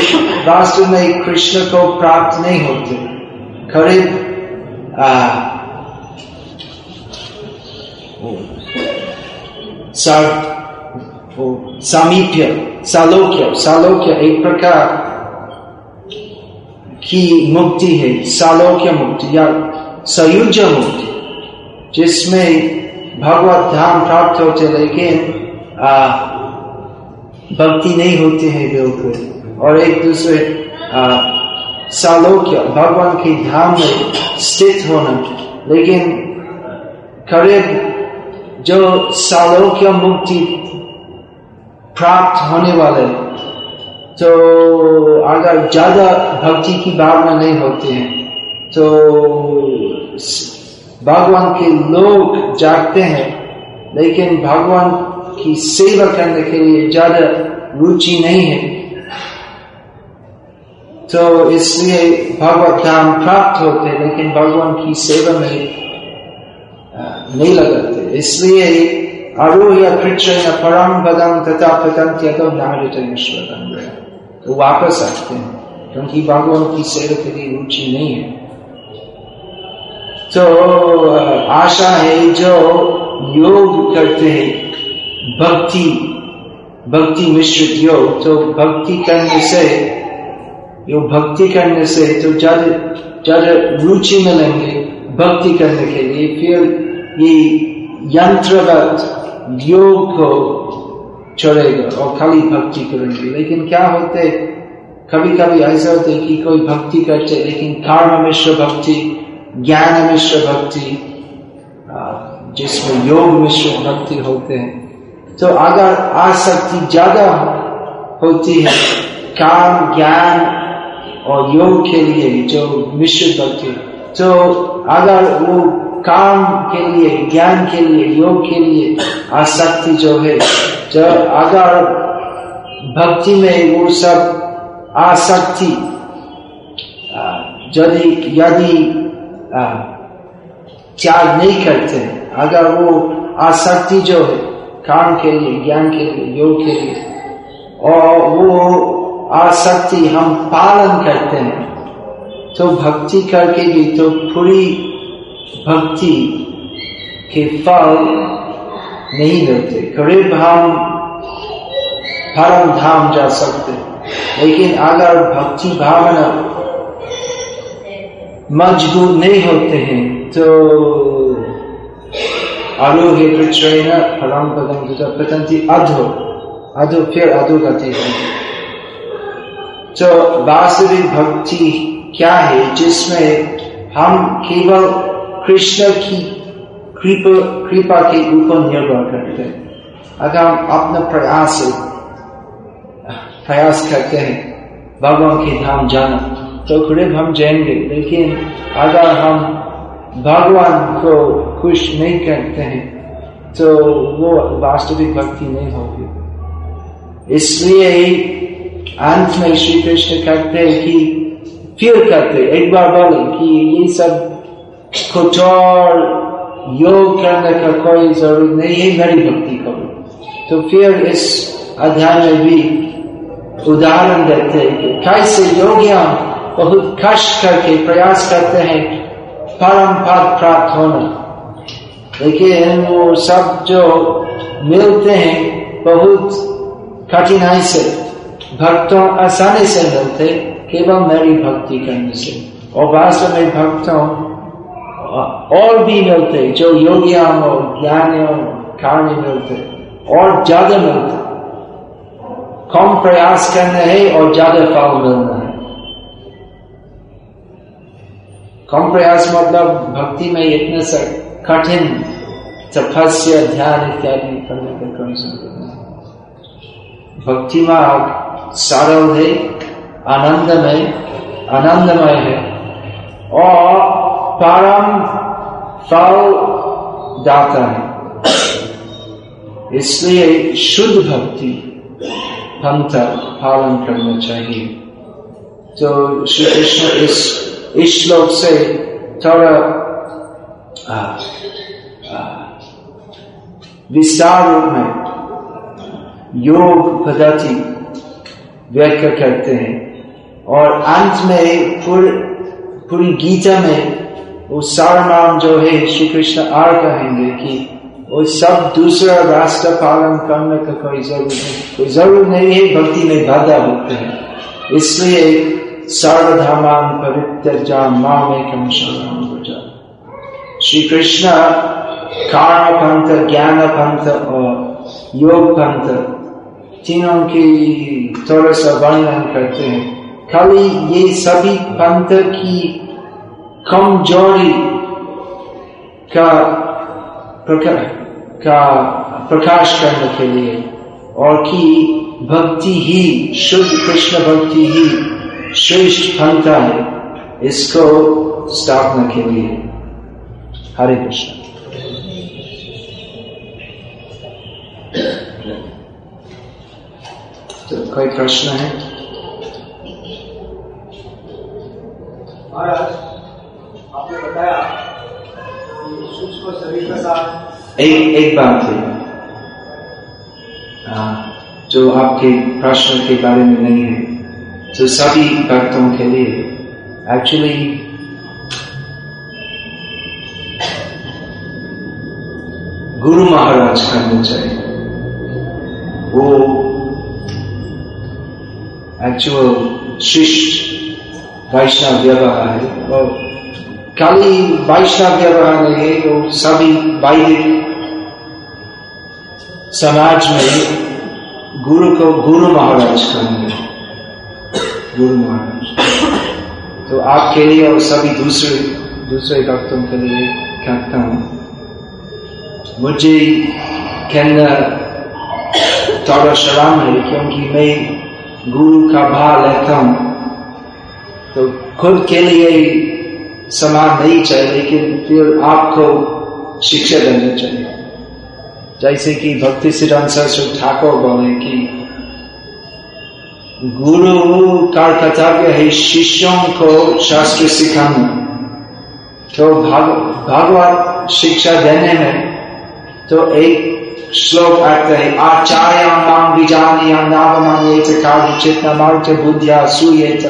वास्तव में कृष्ण को प्राप्त नहीं होते। करीब सामीप्य, सालोक्य सालोक्य, एक प्रकार की मुक्ति है, सालोक्य मुक्ति या सयुज मुक्ति, जिसमें भगवत धाम प्राप्त होते लेकिन भक्ति नहीं होती है बिल्कुल और एक दूसरे सालोक्य भगवान की धाम में स्थित होना। लेकिन, करीब जो सालोक्य मुक्ति प्राप्त होने वाले तो अगर ज़्यादा भक्ति की भावना नहीं होती है तो भगवान के लोग जागते हैं, लेकिन भगवान की सेवा करने के लिए ज़्यादा रुचि नहीं है। तो इसलिए भगवत धाम प्राप्त होते, लेकिन भगवान की सेवा में नहीं लगाते। इसलिए आरोह्य कृष्ण परम पदम तथा पतंत्य तो तो वापस आते हैं, क्योंकि भगवान की सेवा के लिए रुचि नहीं है। तो आशा है जो योग करते हैं, भक्ति भक्ति मिश्रित योग तो भक्ति करने से, यो भक्ति करने से तो ज़्यादा ज़्यादा रुचि मिलेंगे भक्ति करने के लिए। फिर ये यंत्रवत योग को छोड़ेगा और खाली भक्ति करेंगे। लेकिन क्या होते कभी कभी ऐसा होते कि कोई भक्ति करते, लेकिन कर्म मिश्र भक्ति ज्ञान मिश्र भक्ति जिसमें योग मिश्र भक्ति होते हैं। तो अगर आसक्ति ज़्यादा होती है, काम, ज्ञान और योग के लिए जो मिश्र भक्ति तो अगर वो काम के लिए, ज्ञान के लिए, योग के लिए आसक्ति जो है जो अगर भक्ति में वो सब आसक्ति यदि यदि त्याग नहीं करते? अगर वो आसक्ति जो है, काम के लिए, ज्ञान के लिए, योग के लिए, और वो आसक्ति हम पालन करते हैं तो भक्ति करके भी तो पूरी भक्ति के फल नहीं मिलते। करीब हम परम धाम जा सकते लेकिन अगर भक्ति भावना मज़बूत नहीं होते हैं। तो कृष्ण फलम पदम पतंती अधो अधो फिर अधो गति तो वास्तविक भक्ति क्या है, जिसमें हम केवल कृष्ण की कृपा कृपा के ऊपर निर्भर करते हैं। अगर हम अपना प्रयास प्रयास करते हैं, भगवान के धाम जाना तो करीब हम जाएँगे। लेकिन अगर हम भगवान को खुश नहीं करते हैं तो वो वास्तविक भक्ति नहीं होगी। इसलिए अंत में श्री कृष्ण कहते हैं कि, फिर कहते एक बार बोले कि ये सब कठोर योग करने का कोई ज़रूरत नहीं है, मेरी भक्ति करो। तो फिर इस अध्याय में भी उदाहरण देते हैं कि कैसे योगिया बहुत कष्ट करके प्रयास करते हैं, परम पद प्राप्त होना। लेकिन वो सब जो मिलते हैं, बहुत कठिनाई से, भक्तों आसानी से मिलते, केवल मेरी भक्ति करने से। और वास्तव में भक्तों, और भी मिलते, जो योगिया और ज्ञानियों कारण मिलते, और ज़्यादा मिलते। कम प्रयास करना है और ज़्यादा फल मिलना। कम प्रयास मतलब भक्ति में इतने से कठिन तपस्या ध्यान इत्यादि करने का ज़रूरत नहीं भक्ति मार्ग सरल है, आनंदमय आनंदमय है। और परम फल दाता है। इसलिए शुद्ध भक्ति पंथ पालन करना चाहिए। तो श्री कृष्ण इस इस श्लोक से थोड़ा विस्तार रूप में योग पद्धति व्याख्या करते हैं। और अंत में पूरी पूरी गीता में वो सारनाम जो है श्री कृष्ण आर कहेंगे कि वो सब दूसरा रास्ता पालन करने का कोई ज़रूरत नहीं, कोई ज़रूरत नहीं है, भक्ति में बाधा होते हैं। इसलिए सर्वधर्मान पवित्र माम एकम श्री कृष्ण कारण पंथ ज्ञान पंथ और योग पंथ तीनों की थोड़ा सा वर्णन करते हैं खाली ये सभी पंथ की कमज़ोरी का प्रकार का प्रकाश करने के लिए और कि भक्ति ही शुद्ध कृष्ण भक्ति ही श्रेष्ठ पंथा है इसको स्थापना के लिए। हरे कृष्ण। तो कोई प्रश्न है? आपने बताया सूक्ष्म शरीर के साथ एक एक बात है। आ, जो आपके प्रश्न के बारे में नहीं है। तो सभी भक्तों के लिए एक्चुअली गुरु महाराज करना चाहिए वो एक्चुअल शिष्ट वैष्णव व्यवहार है और खाली वैष्णव व्यवहार नहीं है, वो सभी वैदिक समाज में गुरु को, गुरु महाराज कहेंगे गुरु महाराज। तो आपके लिए और सभी दूसरे दूसरे भक्तों के लिए कहता हूँ, मुझे कहना थोड़ा शराम है क्योंकि मैं गुरु का भाव लेता हूँ। तो खुद के लिए समान नहीं चाहिए, लेकिन फिर आपको शिक्षा देनी चाहिए। जैसे कि भक्ति सिद्धांत सरस्वती ठाकुर बोले कि गुरु का कर्तव्य है शिष्यों को शास्त्र सिखाना तो भाग, भागवत शिक्षा देने में तो एक श्लोक आता है आचार्य नाम विजानी नावमान्येत कार्य चेतना मार्ग बुद्धिया सूयेत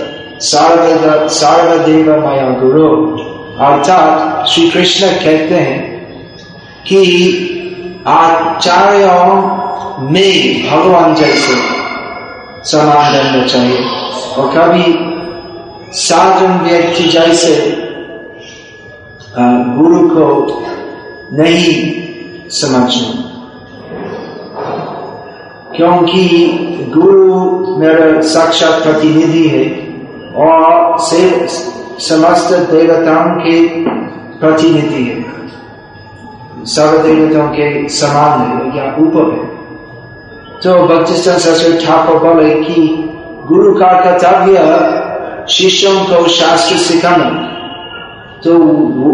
सर्वद सर्वदेव माया गुरु। अर्थात श्री कृष्ण कहते हैं कि आचार्यों में भगवान जैसे समान रहना चाहिए। और कभी साधन व्यक्ति जैसे गुरु को नहीं समझना। क्योंकि गुरु मेरा साक्षात प्रतिनिधि है और से समस्त देवताओं के प्रतिनिधि है। सर्व देवताओं के समान है या ऊपर है। तो भक्तिस्तान सरस्वती ठाकुर बोले कि गुरु का कर्तव्य शिष्यों को शास्त्र सिखाना। तो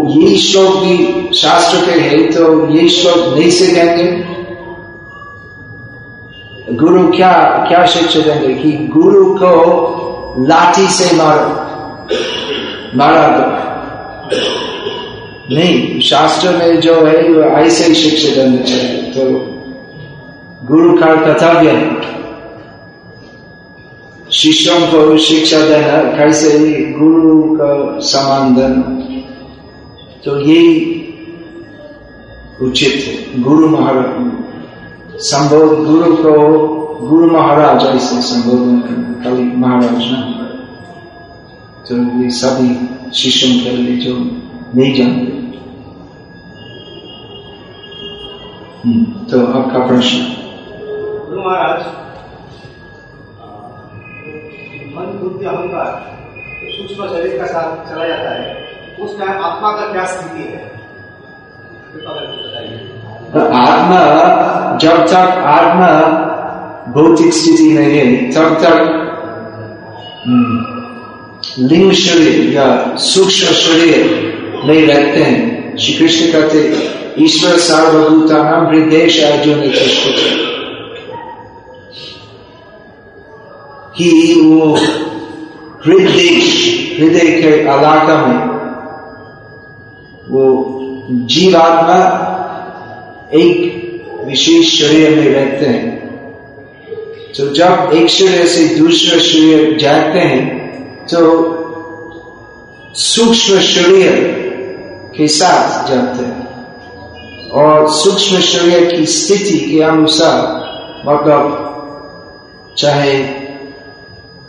ये श्लोक भी शास्त्र के है तो ये श्लोक नहीं सिखाएँगे। गुरु क्या क्या शिक्षा देंगे कि गुरु को लाठी से मारो, मारा दो। नहीं, शास्त्र में जो है ऐसे ही शिक्षा देना चाहिए तो गुरु का कर्तव्य शिष्यों को शिक्षा देना कैसे गुरु का समान देना तो ये उचित है, गुरु महाराज। संबोध, गुरु को गुरु महाराज ऐसे संबोधन करना महाराज ना तो ये सभी शिष्यों के लिए जो नहीं जानते। तो आपका प्रश्न। महाराज। मन बुद्धि अहंकार सूक्ष्म शरीर का साथ चला जाता है उस टाइम आत्मा का क्या स्थिति है? आत्मा जब तक आत्मा भौतिक स्थिति में है तब तक लिंग शरीर या सूक्ष्म शरीर नहीं रहते हैं। श्री कृष्ण कहते ईश्वर सार्वभूता नाम हृदय अर्जुन कि वो हृदय हृदय के इलाका में वो जीवात्मा एक विशेष शरीर में रहते हैं। तो जब एक शरीर से दूसरे शरीर जाते हैं तो सूक्ष्म शरीर के साथ जाते हैं। और सूक्ष्म शरीर की स्थिति के अनुसार मतलब चाहे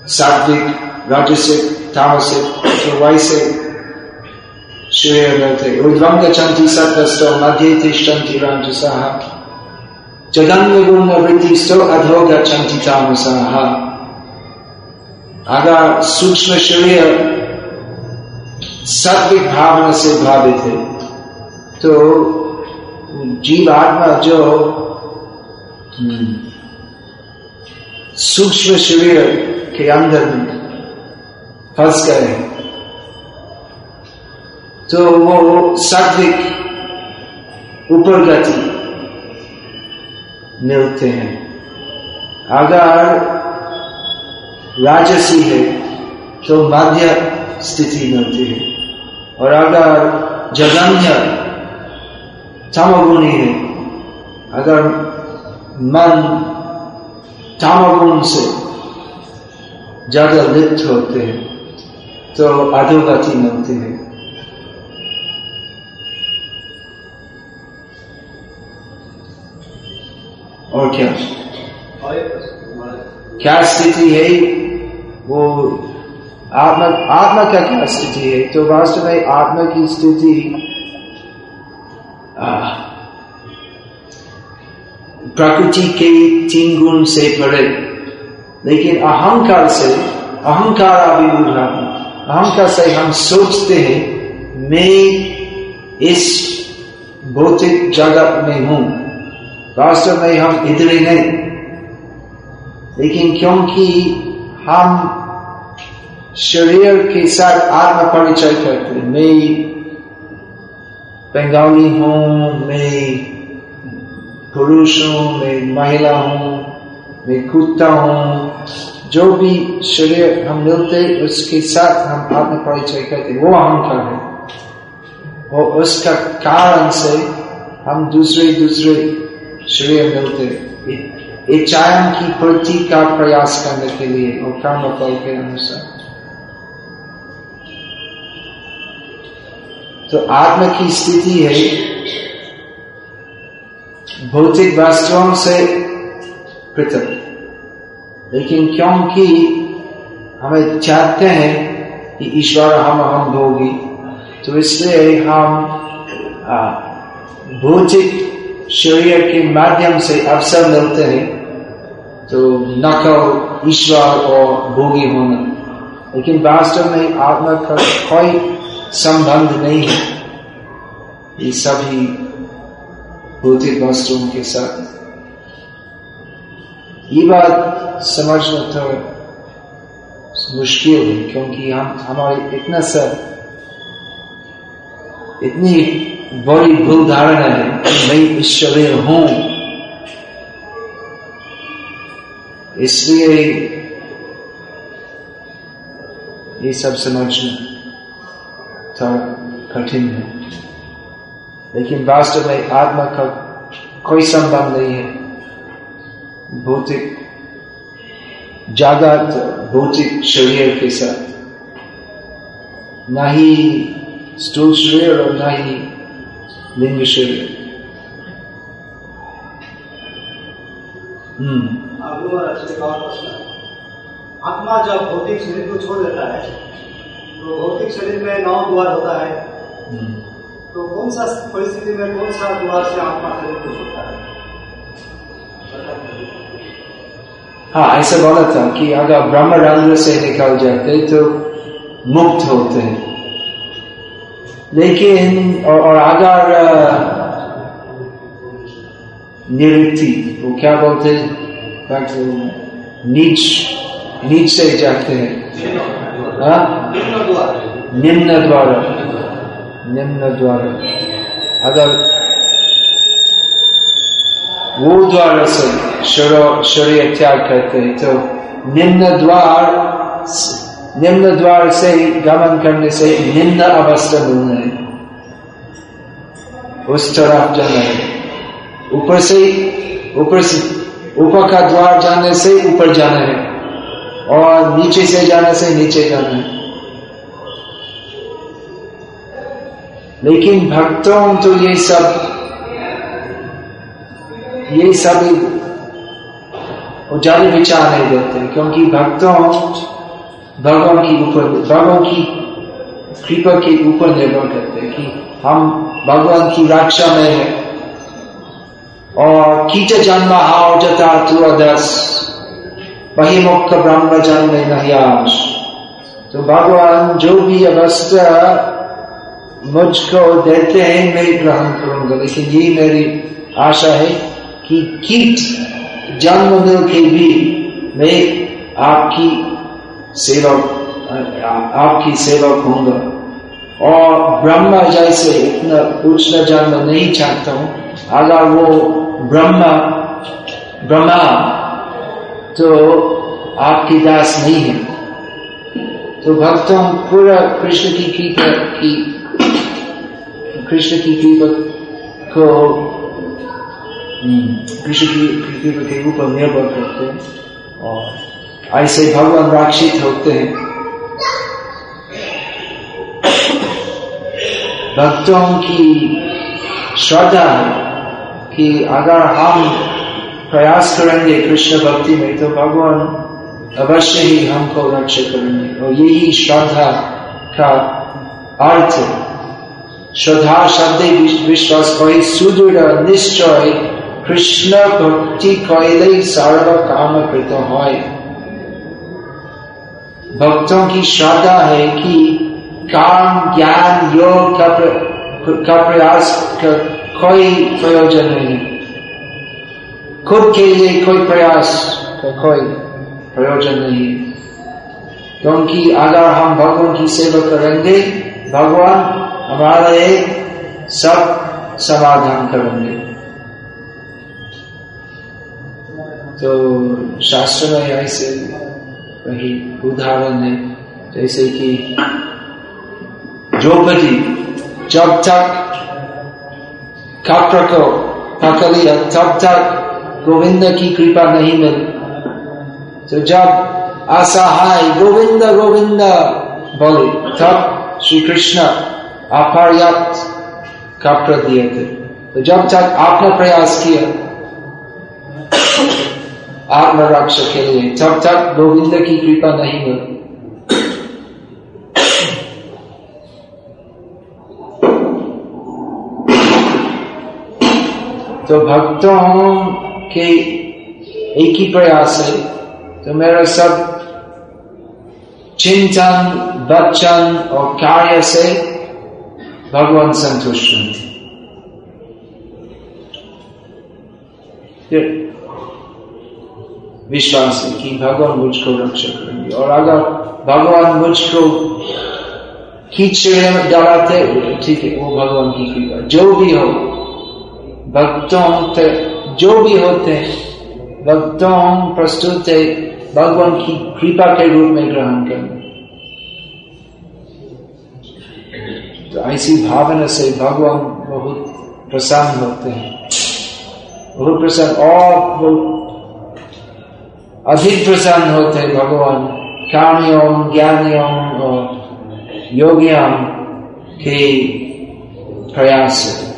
सात्विक राजसिक, तामसिक तो वैसे श्रेयते ऊर्ध्वं गच्छन्ति सत्त्वस्तो मध्ये तिष्ठन्ति राजसः जगन्यगुणवृत्तिस्तो अधो गच्छन्ति तामसः अगर सूक्ष्म शरीर सात्विक भावना से भावित है। तो जीव आत्मा जो सूक्ष्म शरीर के अंदर में फंस गए तो वो सात्विक ऊपर गति मिलते हैं। अगर राजसी है तो मध्य स्थिति मिलती है। और अगर जगन्य तमगुणी है, अगर मन तमगुण से ज़्यादा लिप्त होते हैं तो अधोगति मिलती हैं। और क्या? क्या स्थिति है? वो आत्मा आत्मा का क्या स्थिति है? तो वास्तव में आत्मा की स्थिति प्रकृति के तीन गुण से परे। लेकिन अहंकार से, अहंकार अभिभूत अहंकार से हम सोचते हैं, मैं इस भौतिक जगत में हूँ। वास्तव में हम इतने नहीं। लेकिन क्योंकि हम शरीर के साथ आत्म परिचय करते मैं बंगाली हूँ, मैं पुरुष हूँ, मैं महिला हूँ मैं कुत्ता हूँ। जो भी शरीर हम मिलते उसके साथ हम आत्म परिचय करते वो अहंकार है। और उसका कारण से हम दूसरे दूसरे शरीर मिलते इच्छाएँ की पूर्ति का प्रयास करने के लिए और कर्म फल के अनुसार। तो आत्मा की स्थिति है, भौतिक वस्तुओं से पृथक लेकिन क्योंकि हमें चाहते हैं कि ईश्वर हम हम भोगी तो इसलिए हम भौतिक शरीर के माध्यम से अवसर मिलते हैं तो न कहो ईश्वर और भोगी होना। लेकिन वास्तव में आत्मा का कोई संबंध नहीं है। ये सभी भौतिक वस्तुओं के साथ ये बात समझना तो मुश्किल है, क्योंकि हम, हमारे इतना सा इतनी बड़ी भूल धारणा है मैं इस शरीर हूँ। इसलिए ये सब समझना थोड़ा कठिन है। लेकिन वास्तव में आत्मा का कोई संबंध नहीं है। भौतिक जागत भौतिक शरीर के साथ। ना ही स्थूल शरीर और ना ही लिंग शरीर। हम्म। आत्मा जब भौतिक शरीर को छोड़ देता है तो भौतिक शरीर में नौ द्वार होता है। हम्म। तो कौन सा परिस्थिति में कौन सा द्वार से आत्मा शरीर को छोड़ता है? हाँ ऐसे बोला था कि अगर ब्रह्म रंध्र से निकल जाते तो मुक्त होते। हैं लेकिन और, और अगर निवृत्ति वो क्या बोलते नीच नीच से जाते हैं। हाँ? निम्न द्वारा। निम्न द्वारा। अगर वो द्वार से शरीर त्याग करते हैं। तो निम्न द्वार निम्न द्वार से गमन करने से निम्न अवस्था मिलना है। उस तरफ़ जाना। है ऊपर से ऊपर से, ऊपर का द्वार जाने से ऊपर जाना है। और नीचे से जाने से नीचे जाना है। लेकिन भक्तों तो ये सब ये सब ज़्यादा विचार नहीं देते क्योंकि भक्तों, भगवान की ऊपर, भगवान की कृपा के ऊपर निर्भर करते हैं कि हम भगवान की रक्षा में है। और कीट जन्म हाव जता तु अदस, वही मुख्य ब्रह्म जन्म नहियाश तो भगवान जो भी अवस्था मुझको देते हैं, मैं ग्रहण करूँगा। लेकिन यही मेरी आशा है कि कीट मिल के भी मैं आपकी सेवक आपकी सेवक होंगे और ब्रह्मा जैसे इतना उच्च जन्म नहीं चाहता हूँ। अगर वो ब्रह्मा ब्रह्मा तो आपकी दास नहीं है। तो भक्तों, पूरा कृष्ण की कृपा की, कृष्ण की कृपा को कृष्ण की कृपा के ऊपर निर्भर करते हैं। और ऐसे भगवान राक्षित होते हैं। भक्तों की श्रद्धा है कि अगर हम प्रयास करेंगे कृष्ण भक्ति में तो भगवान अवश्य ही हमको रक्षा करेंगे। और यही श्रद्धा का अर्थ श्रद्धा शब्द विश्वास कोई सुदृढ़, निश्चय कृष्ण भक्ति कैले सर्व काम कृत है भक्तों की श्रद्धा है कि काम ज्ञान योग का, का प्रयास कर कोई प्रयोजन नहीं खुद के लिए कोई प्रयास का कोई प्रयोजन नहीं क्योंकि अगर हम भगवान की सेवा करेंगे भगवान हमारे सब समाधान करेंगे तो शास्त्र में ऐसे वही उदाहरण है, जैसे कि द्रौपदी जब तक कप्र को पकड़ लिया तब तक गोविंद की कृपा नहीं मिली। तो जब असहाय गोविंद गोविंद बोले, तब श्री कृष्ण अपर्याप्त कप्र दिए थे। तो जब तक आपने प्रयास किया आत्मरक्ष के लिए जब तक गोविंद की कृपा नहीं हो। तो भक्तों के एक ही प्रयास है। तो मेरा सब चिंतन, बच्चन और कार्य से भगवान संतुष्ट होते विश्वास है कि भगवान मुझको रक्षा करेंगे। और अगर भगवान मुझको कीचड़े में डालते ठीक है, वो भगवान की कृपा। जो भी हो, भक्तों जो भी होते भक्तों प्रस्तुत है, भगवान की कृपा के रूप में ग्रहण करना। तो ऐसी भावना से भगवान बहुत प्रसन्न होते हैं। बहुत प्रसन्न। और अधिक प्रसन्न होते भगवान। कामियों, ज्ञानियों और योगियों के प्रयास से।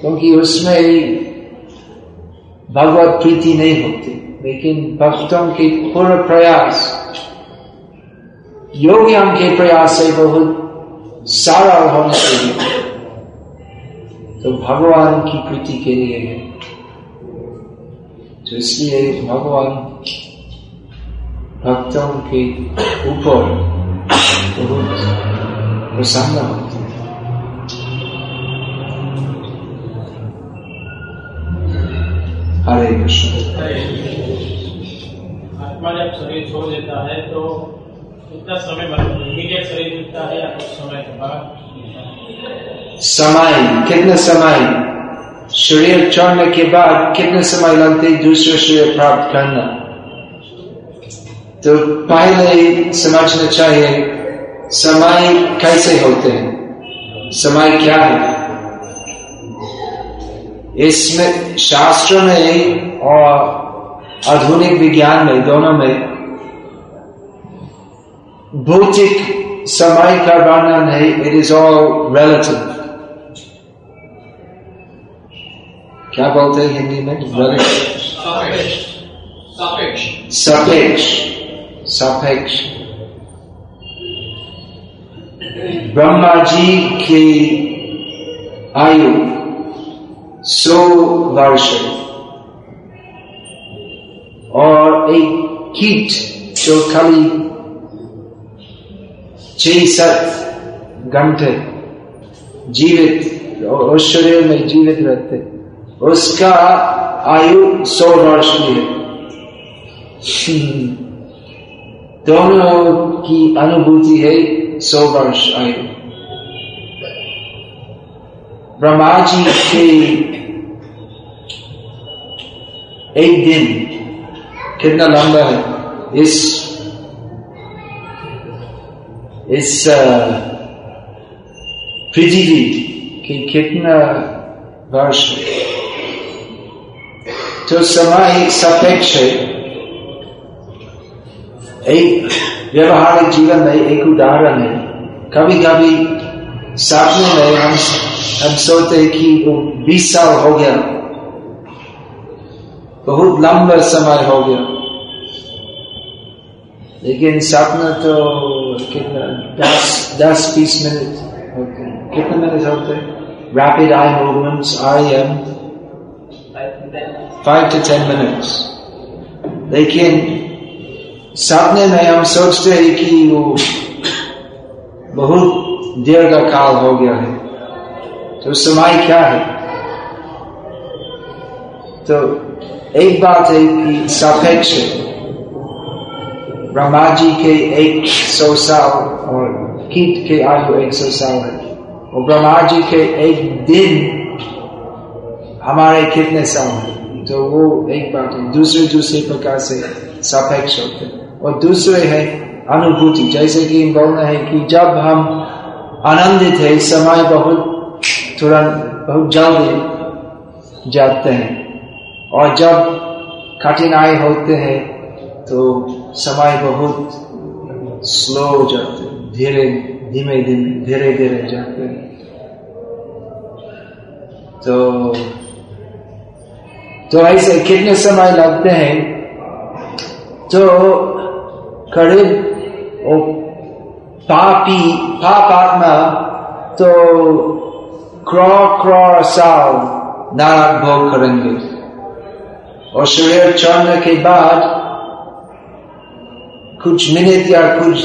क्योंकि उसमें भगवत प्रीति नहीं होती, लेकिन भक्तों के पूर्ण प्रयास, योगियों के प्रयास से बहुत सारा होना चाहिए। तो भगवान की प्रीति के लिए है तो इसलिए भगवान भक्तों के ऊपर बहुत प्रसन्न होते हरे कृष्ण आत्मा जब शरीर छोड़ देता है तो कितना समय इमीडिएट शरीर मिलता है या कुछ समय के बाद समय कितने समय शरीर छोड़ने के बाद कितने समय लगते दूसरे शरीर प्राप्त करना। तो पहले समझना चाहिए, समय कैसे होते हैं? समय क्या है? इसमें शास्त्र में और आधुनिक विज्ञान में, दोनों में, भौतिक समय का वर्णन है इट इज़ ऑल रिलेटिव क्या बोलते हैं हिंदी में? सापेक्ष सापेक्ष ब्रह्मा जी की आयु सौ वर्ष और एक कीट जो खाली छह सात घंटे जीवित उस शरीर में जीवित रहते उसका आयु सौ वर्ष की है। दोनों की अनुभूति है सौ वर्ष आयु। ब्रह्मा जी के एक दिन कितना लंबा है? इस इस पृथ्वी की कितना वर्ष तो समय सापेक्ष है। एक व्यवहारिक जीवन में एक उदाहरण है। कभी कभी सपने में हम हम सोते कि वो बीस साल हो गया। बहुत लंबा समय हो गया। लेकिन सपना तो कितना, दस दस बीस मिनट होते हैं। कितने मिनट होते हैं? Rapid eye movements I M five to ten minutes लेकिन सपने में हम सोचते हैं कि वो बहुत दीर्घ काल हो गया है तो समय क्या है तो एक बात है कि सापेक्ष ब्रह्मा जी के एक सौ साल और कीट के आयु एक सौ साल है और ब्रह्मा जी के एक दिन हमारे कितने साल है तो वो एक बात है। दूसरे दूसरे प्रकार से सापेक्ष होते और दूसरे है अनुभूति। जैसे कि बोलना है कि जब हम आनंदित है समय बहुत तुरंत बहुत जल्दी जाते हैं। और जब कठिनाई होते हैं तो समय बहुत स्लो हो जाते धीरे, धीमे धीमे, धीरे धीरे जाते हैं। तो तो ऐसे कितने समय लगते हैं तो करीब पापी पाप आत्मा तो क्रॉ क्रॉ साल नारक भोग करेंगे। और शरीर चढ़ने के बाद कुछ मिनट या कुछ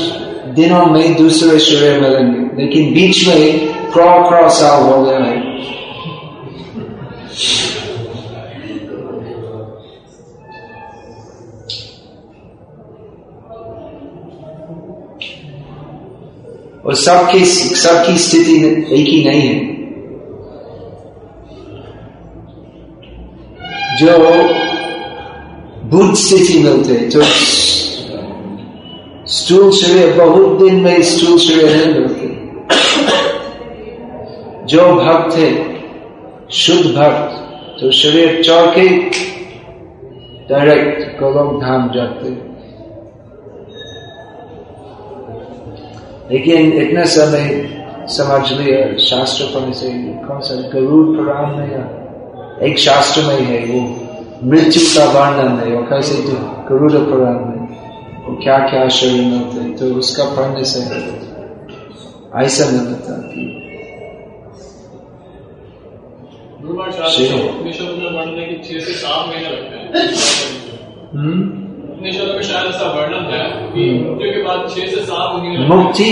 दिनों में दूसरे शरीर मिलेंगे, लेकिन बीच में क्रॉ क्रॉ साल हो गया है। और सबकी सबकी स्थिति एक ही नहीं है। जो बुद्ध स्थिति मिलते जो स्थूल शरीर बहुत दिन में स्थूल शरीर नहीं मिलते। जो भक्त है, शुद्ध भक्त तो शरीर चौके डायरेक्ट गोलोक धाम जाते लेकिन इतने समय समझ लिया शास्त्र पढ़ने से कौन सा गरुड़ पुराण में या एक शास्त्र में है वो मृत्यु का वर्णन है और कैसे तो गरुड़ पुराण में वो क्या क्या शरीर मिलते तो उसका पढ़ने से ऐसा मिलता था कि छह से सात महीने लगते हैं। उपनिषद में शायद ऐसा वर्णन है कि मृत्यु के बाद छह से सात महीने मुक्ति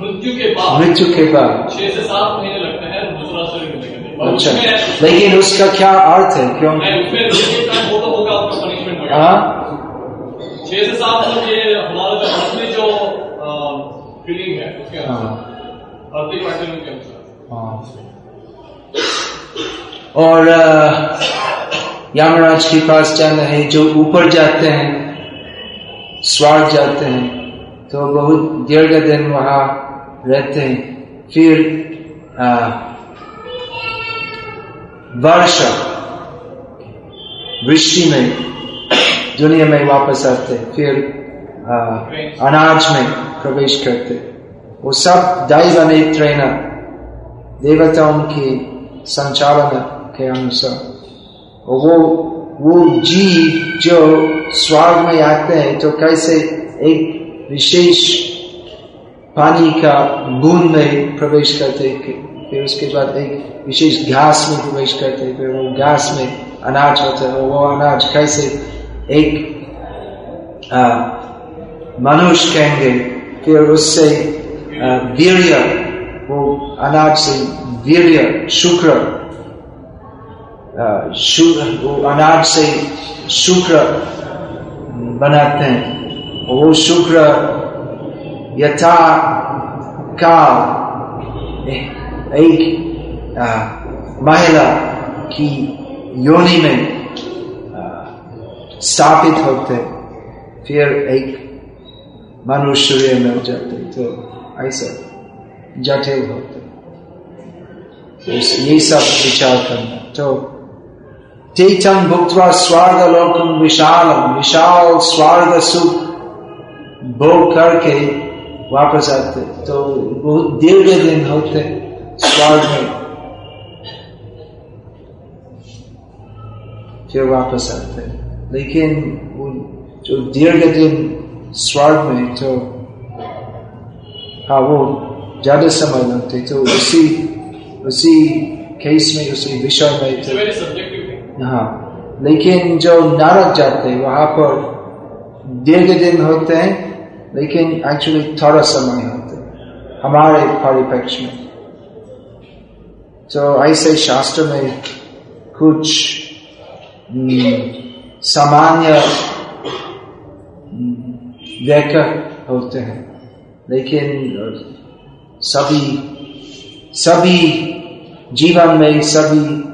मृत्यु? के बाद। मृत्यु के बाद। छह से सात महीने लगते हैं दूसरा शरीर मिलने के लिए अच्छा। लेकिन उसका क्या अर्थ है? क्यों? टाइम होता होगा पनिशमेंट हाँ? छह से सात मतलब ये हमारा जो असली जो फीलिंग है उसके हाँ। अनुसार अर्थिक पैटर्न के अनुसार। हाँ। और यमराज के पास जाना है जो ऊपर जाते हैं। स्वर्ग जाते हैं। तो बहुत दीर्घ दिन वहाँ रहते हैं। फिर वर्षा वृष्टि में दुनिया में वापस आते फिर अ, अनाज में प्रवेश करते वो सब दैव नेत्रेना देवताओं के संचालन के अनुसार। वो वो जीव जो स्वर्ग में आते हैं तो कैसे एक विशेष पानी का बूंद में प्रवेश करते फिर उसके बाद एक विशेष घास में प्रवेश करते फिर वो घास में अनाज होता है, वो अनाज कैसे एक मनुष्य कहेंगे, फिर उससे वीर्य, वो अनाज से वीर्य, शुक्र अनाज से शुक्र बनाते हैं। वो शुक्र यथा काल, एक महिला की योनि में स्थापित होते फिर एक मनुष्य मिल जाते तो ऐसा जटिल होते तो ये सब विचार करना। तो तीर्थम भुक्वा स्वर्ग लोकम विशालम विशाल स्वर्ग सुख भोग करके वापस आते तो बहुत दीर्घ दिन होते स्वर्ग में फिर वापस आते लेकिन वो जो दीर्घ दिन स्वर्ग में तो हाँ वो ज़्यादा समय लगते तो उसी उसी केस में, उसी विषय में तो हाँ। लेकिन जो नरक जाते हैं वहाँ पर दीर्घ दिन होते हैं लेकिन एक्चुअली थोड़ा समय होते हमारे परिपेक्ष में। तो ऐसे शास्त्र में कुछ हम्म, सामान्य हम्म, व्याख्या होते हैं। लेकिन सभी सभी जीवन में सभी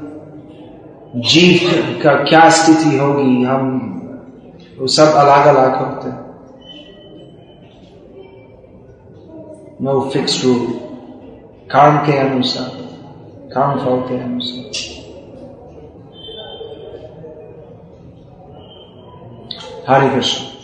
जीव का क्या स्थिति होगी? हम वो सब अलग अलग होते नो फिक्स रूल काम के अनुसार, काम फल के अनुसार। हरे कृष्ण।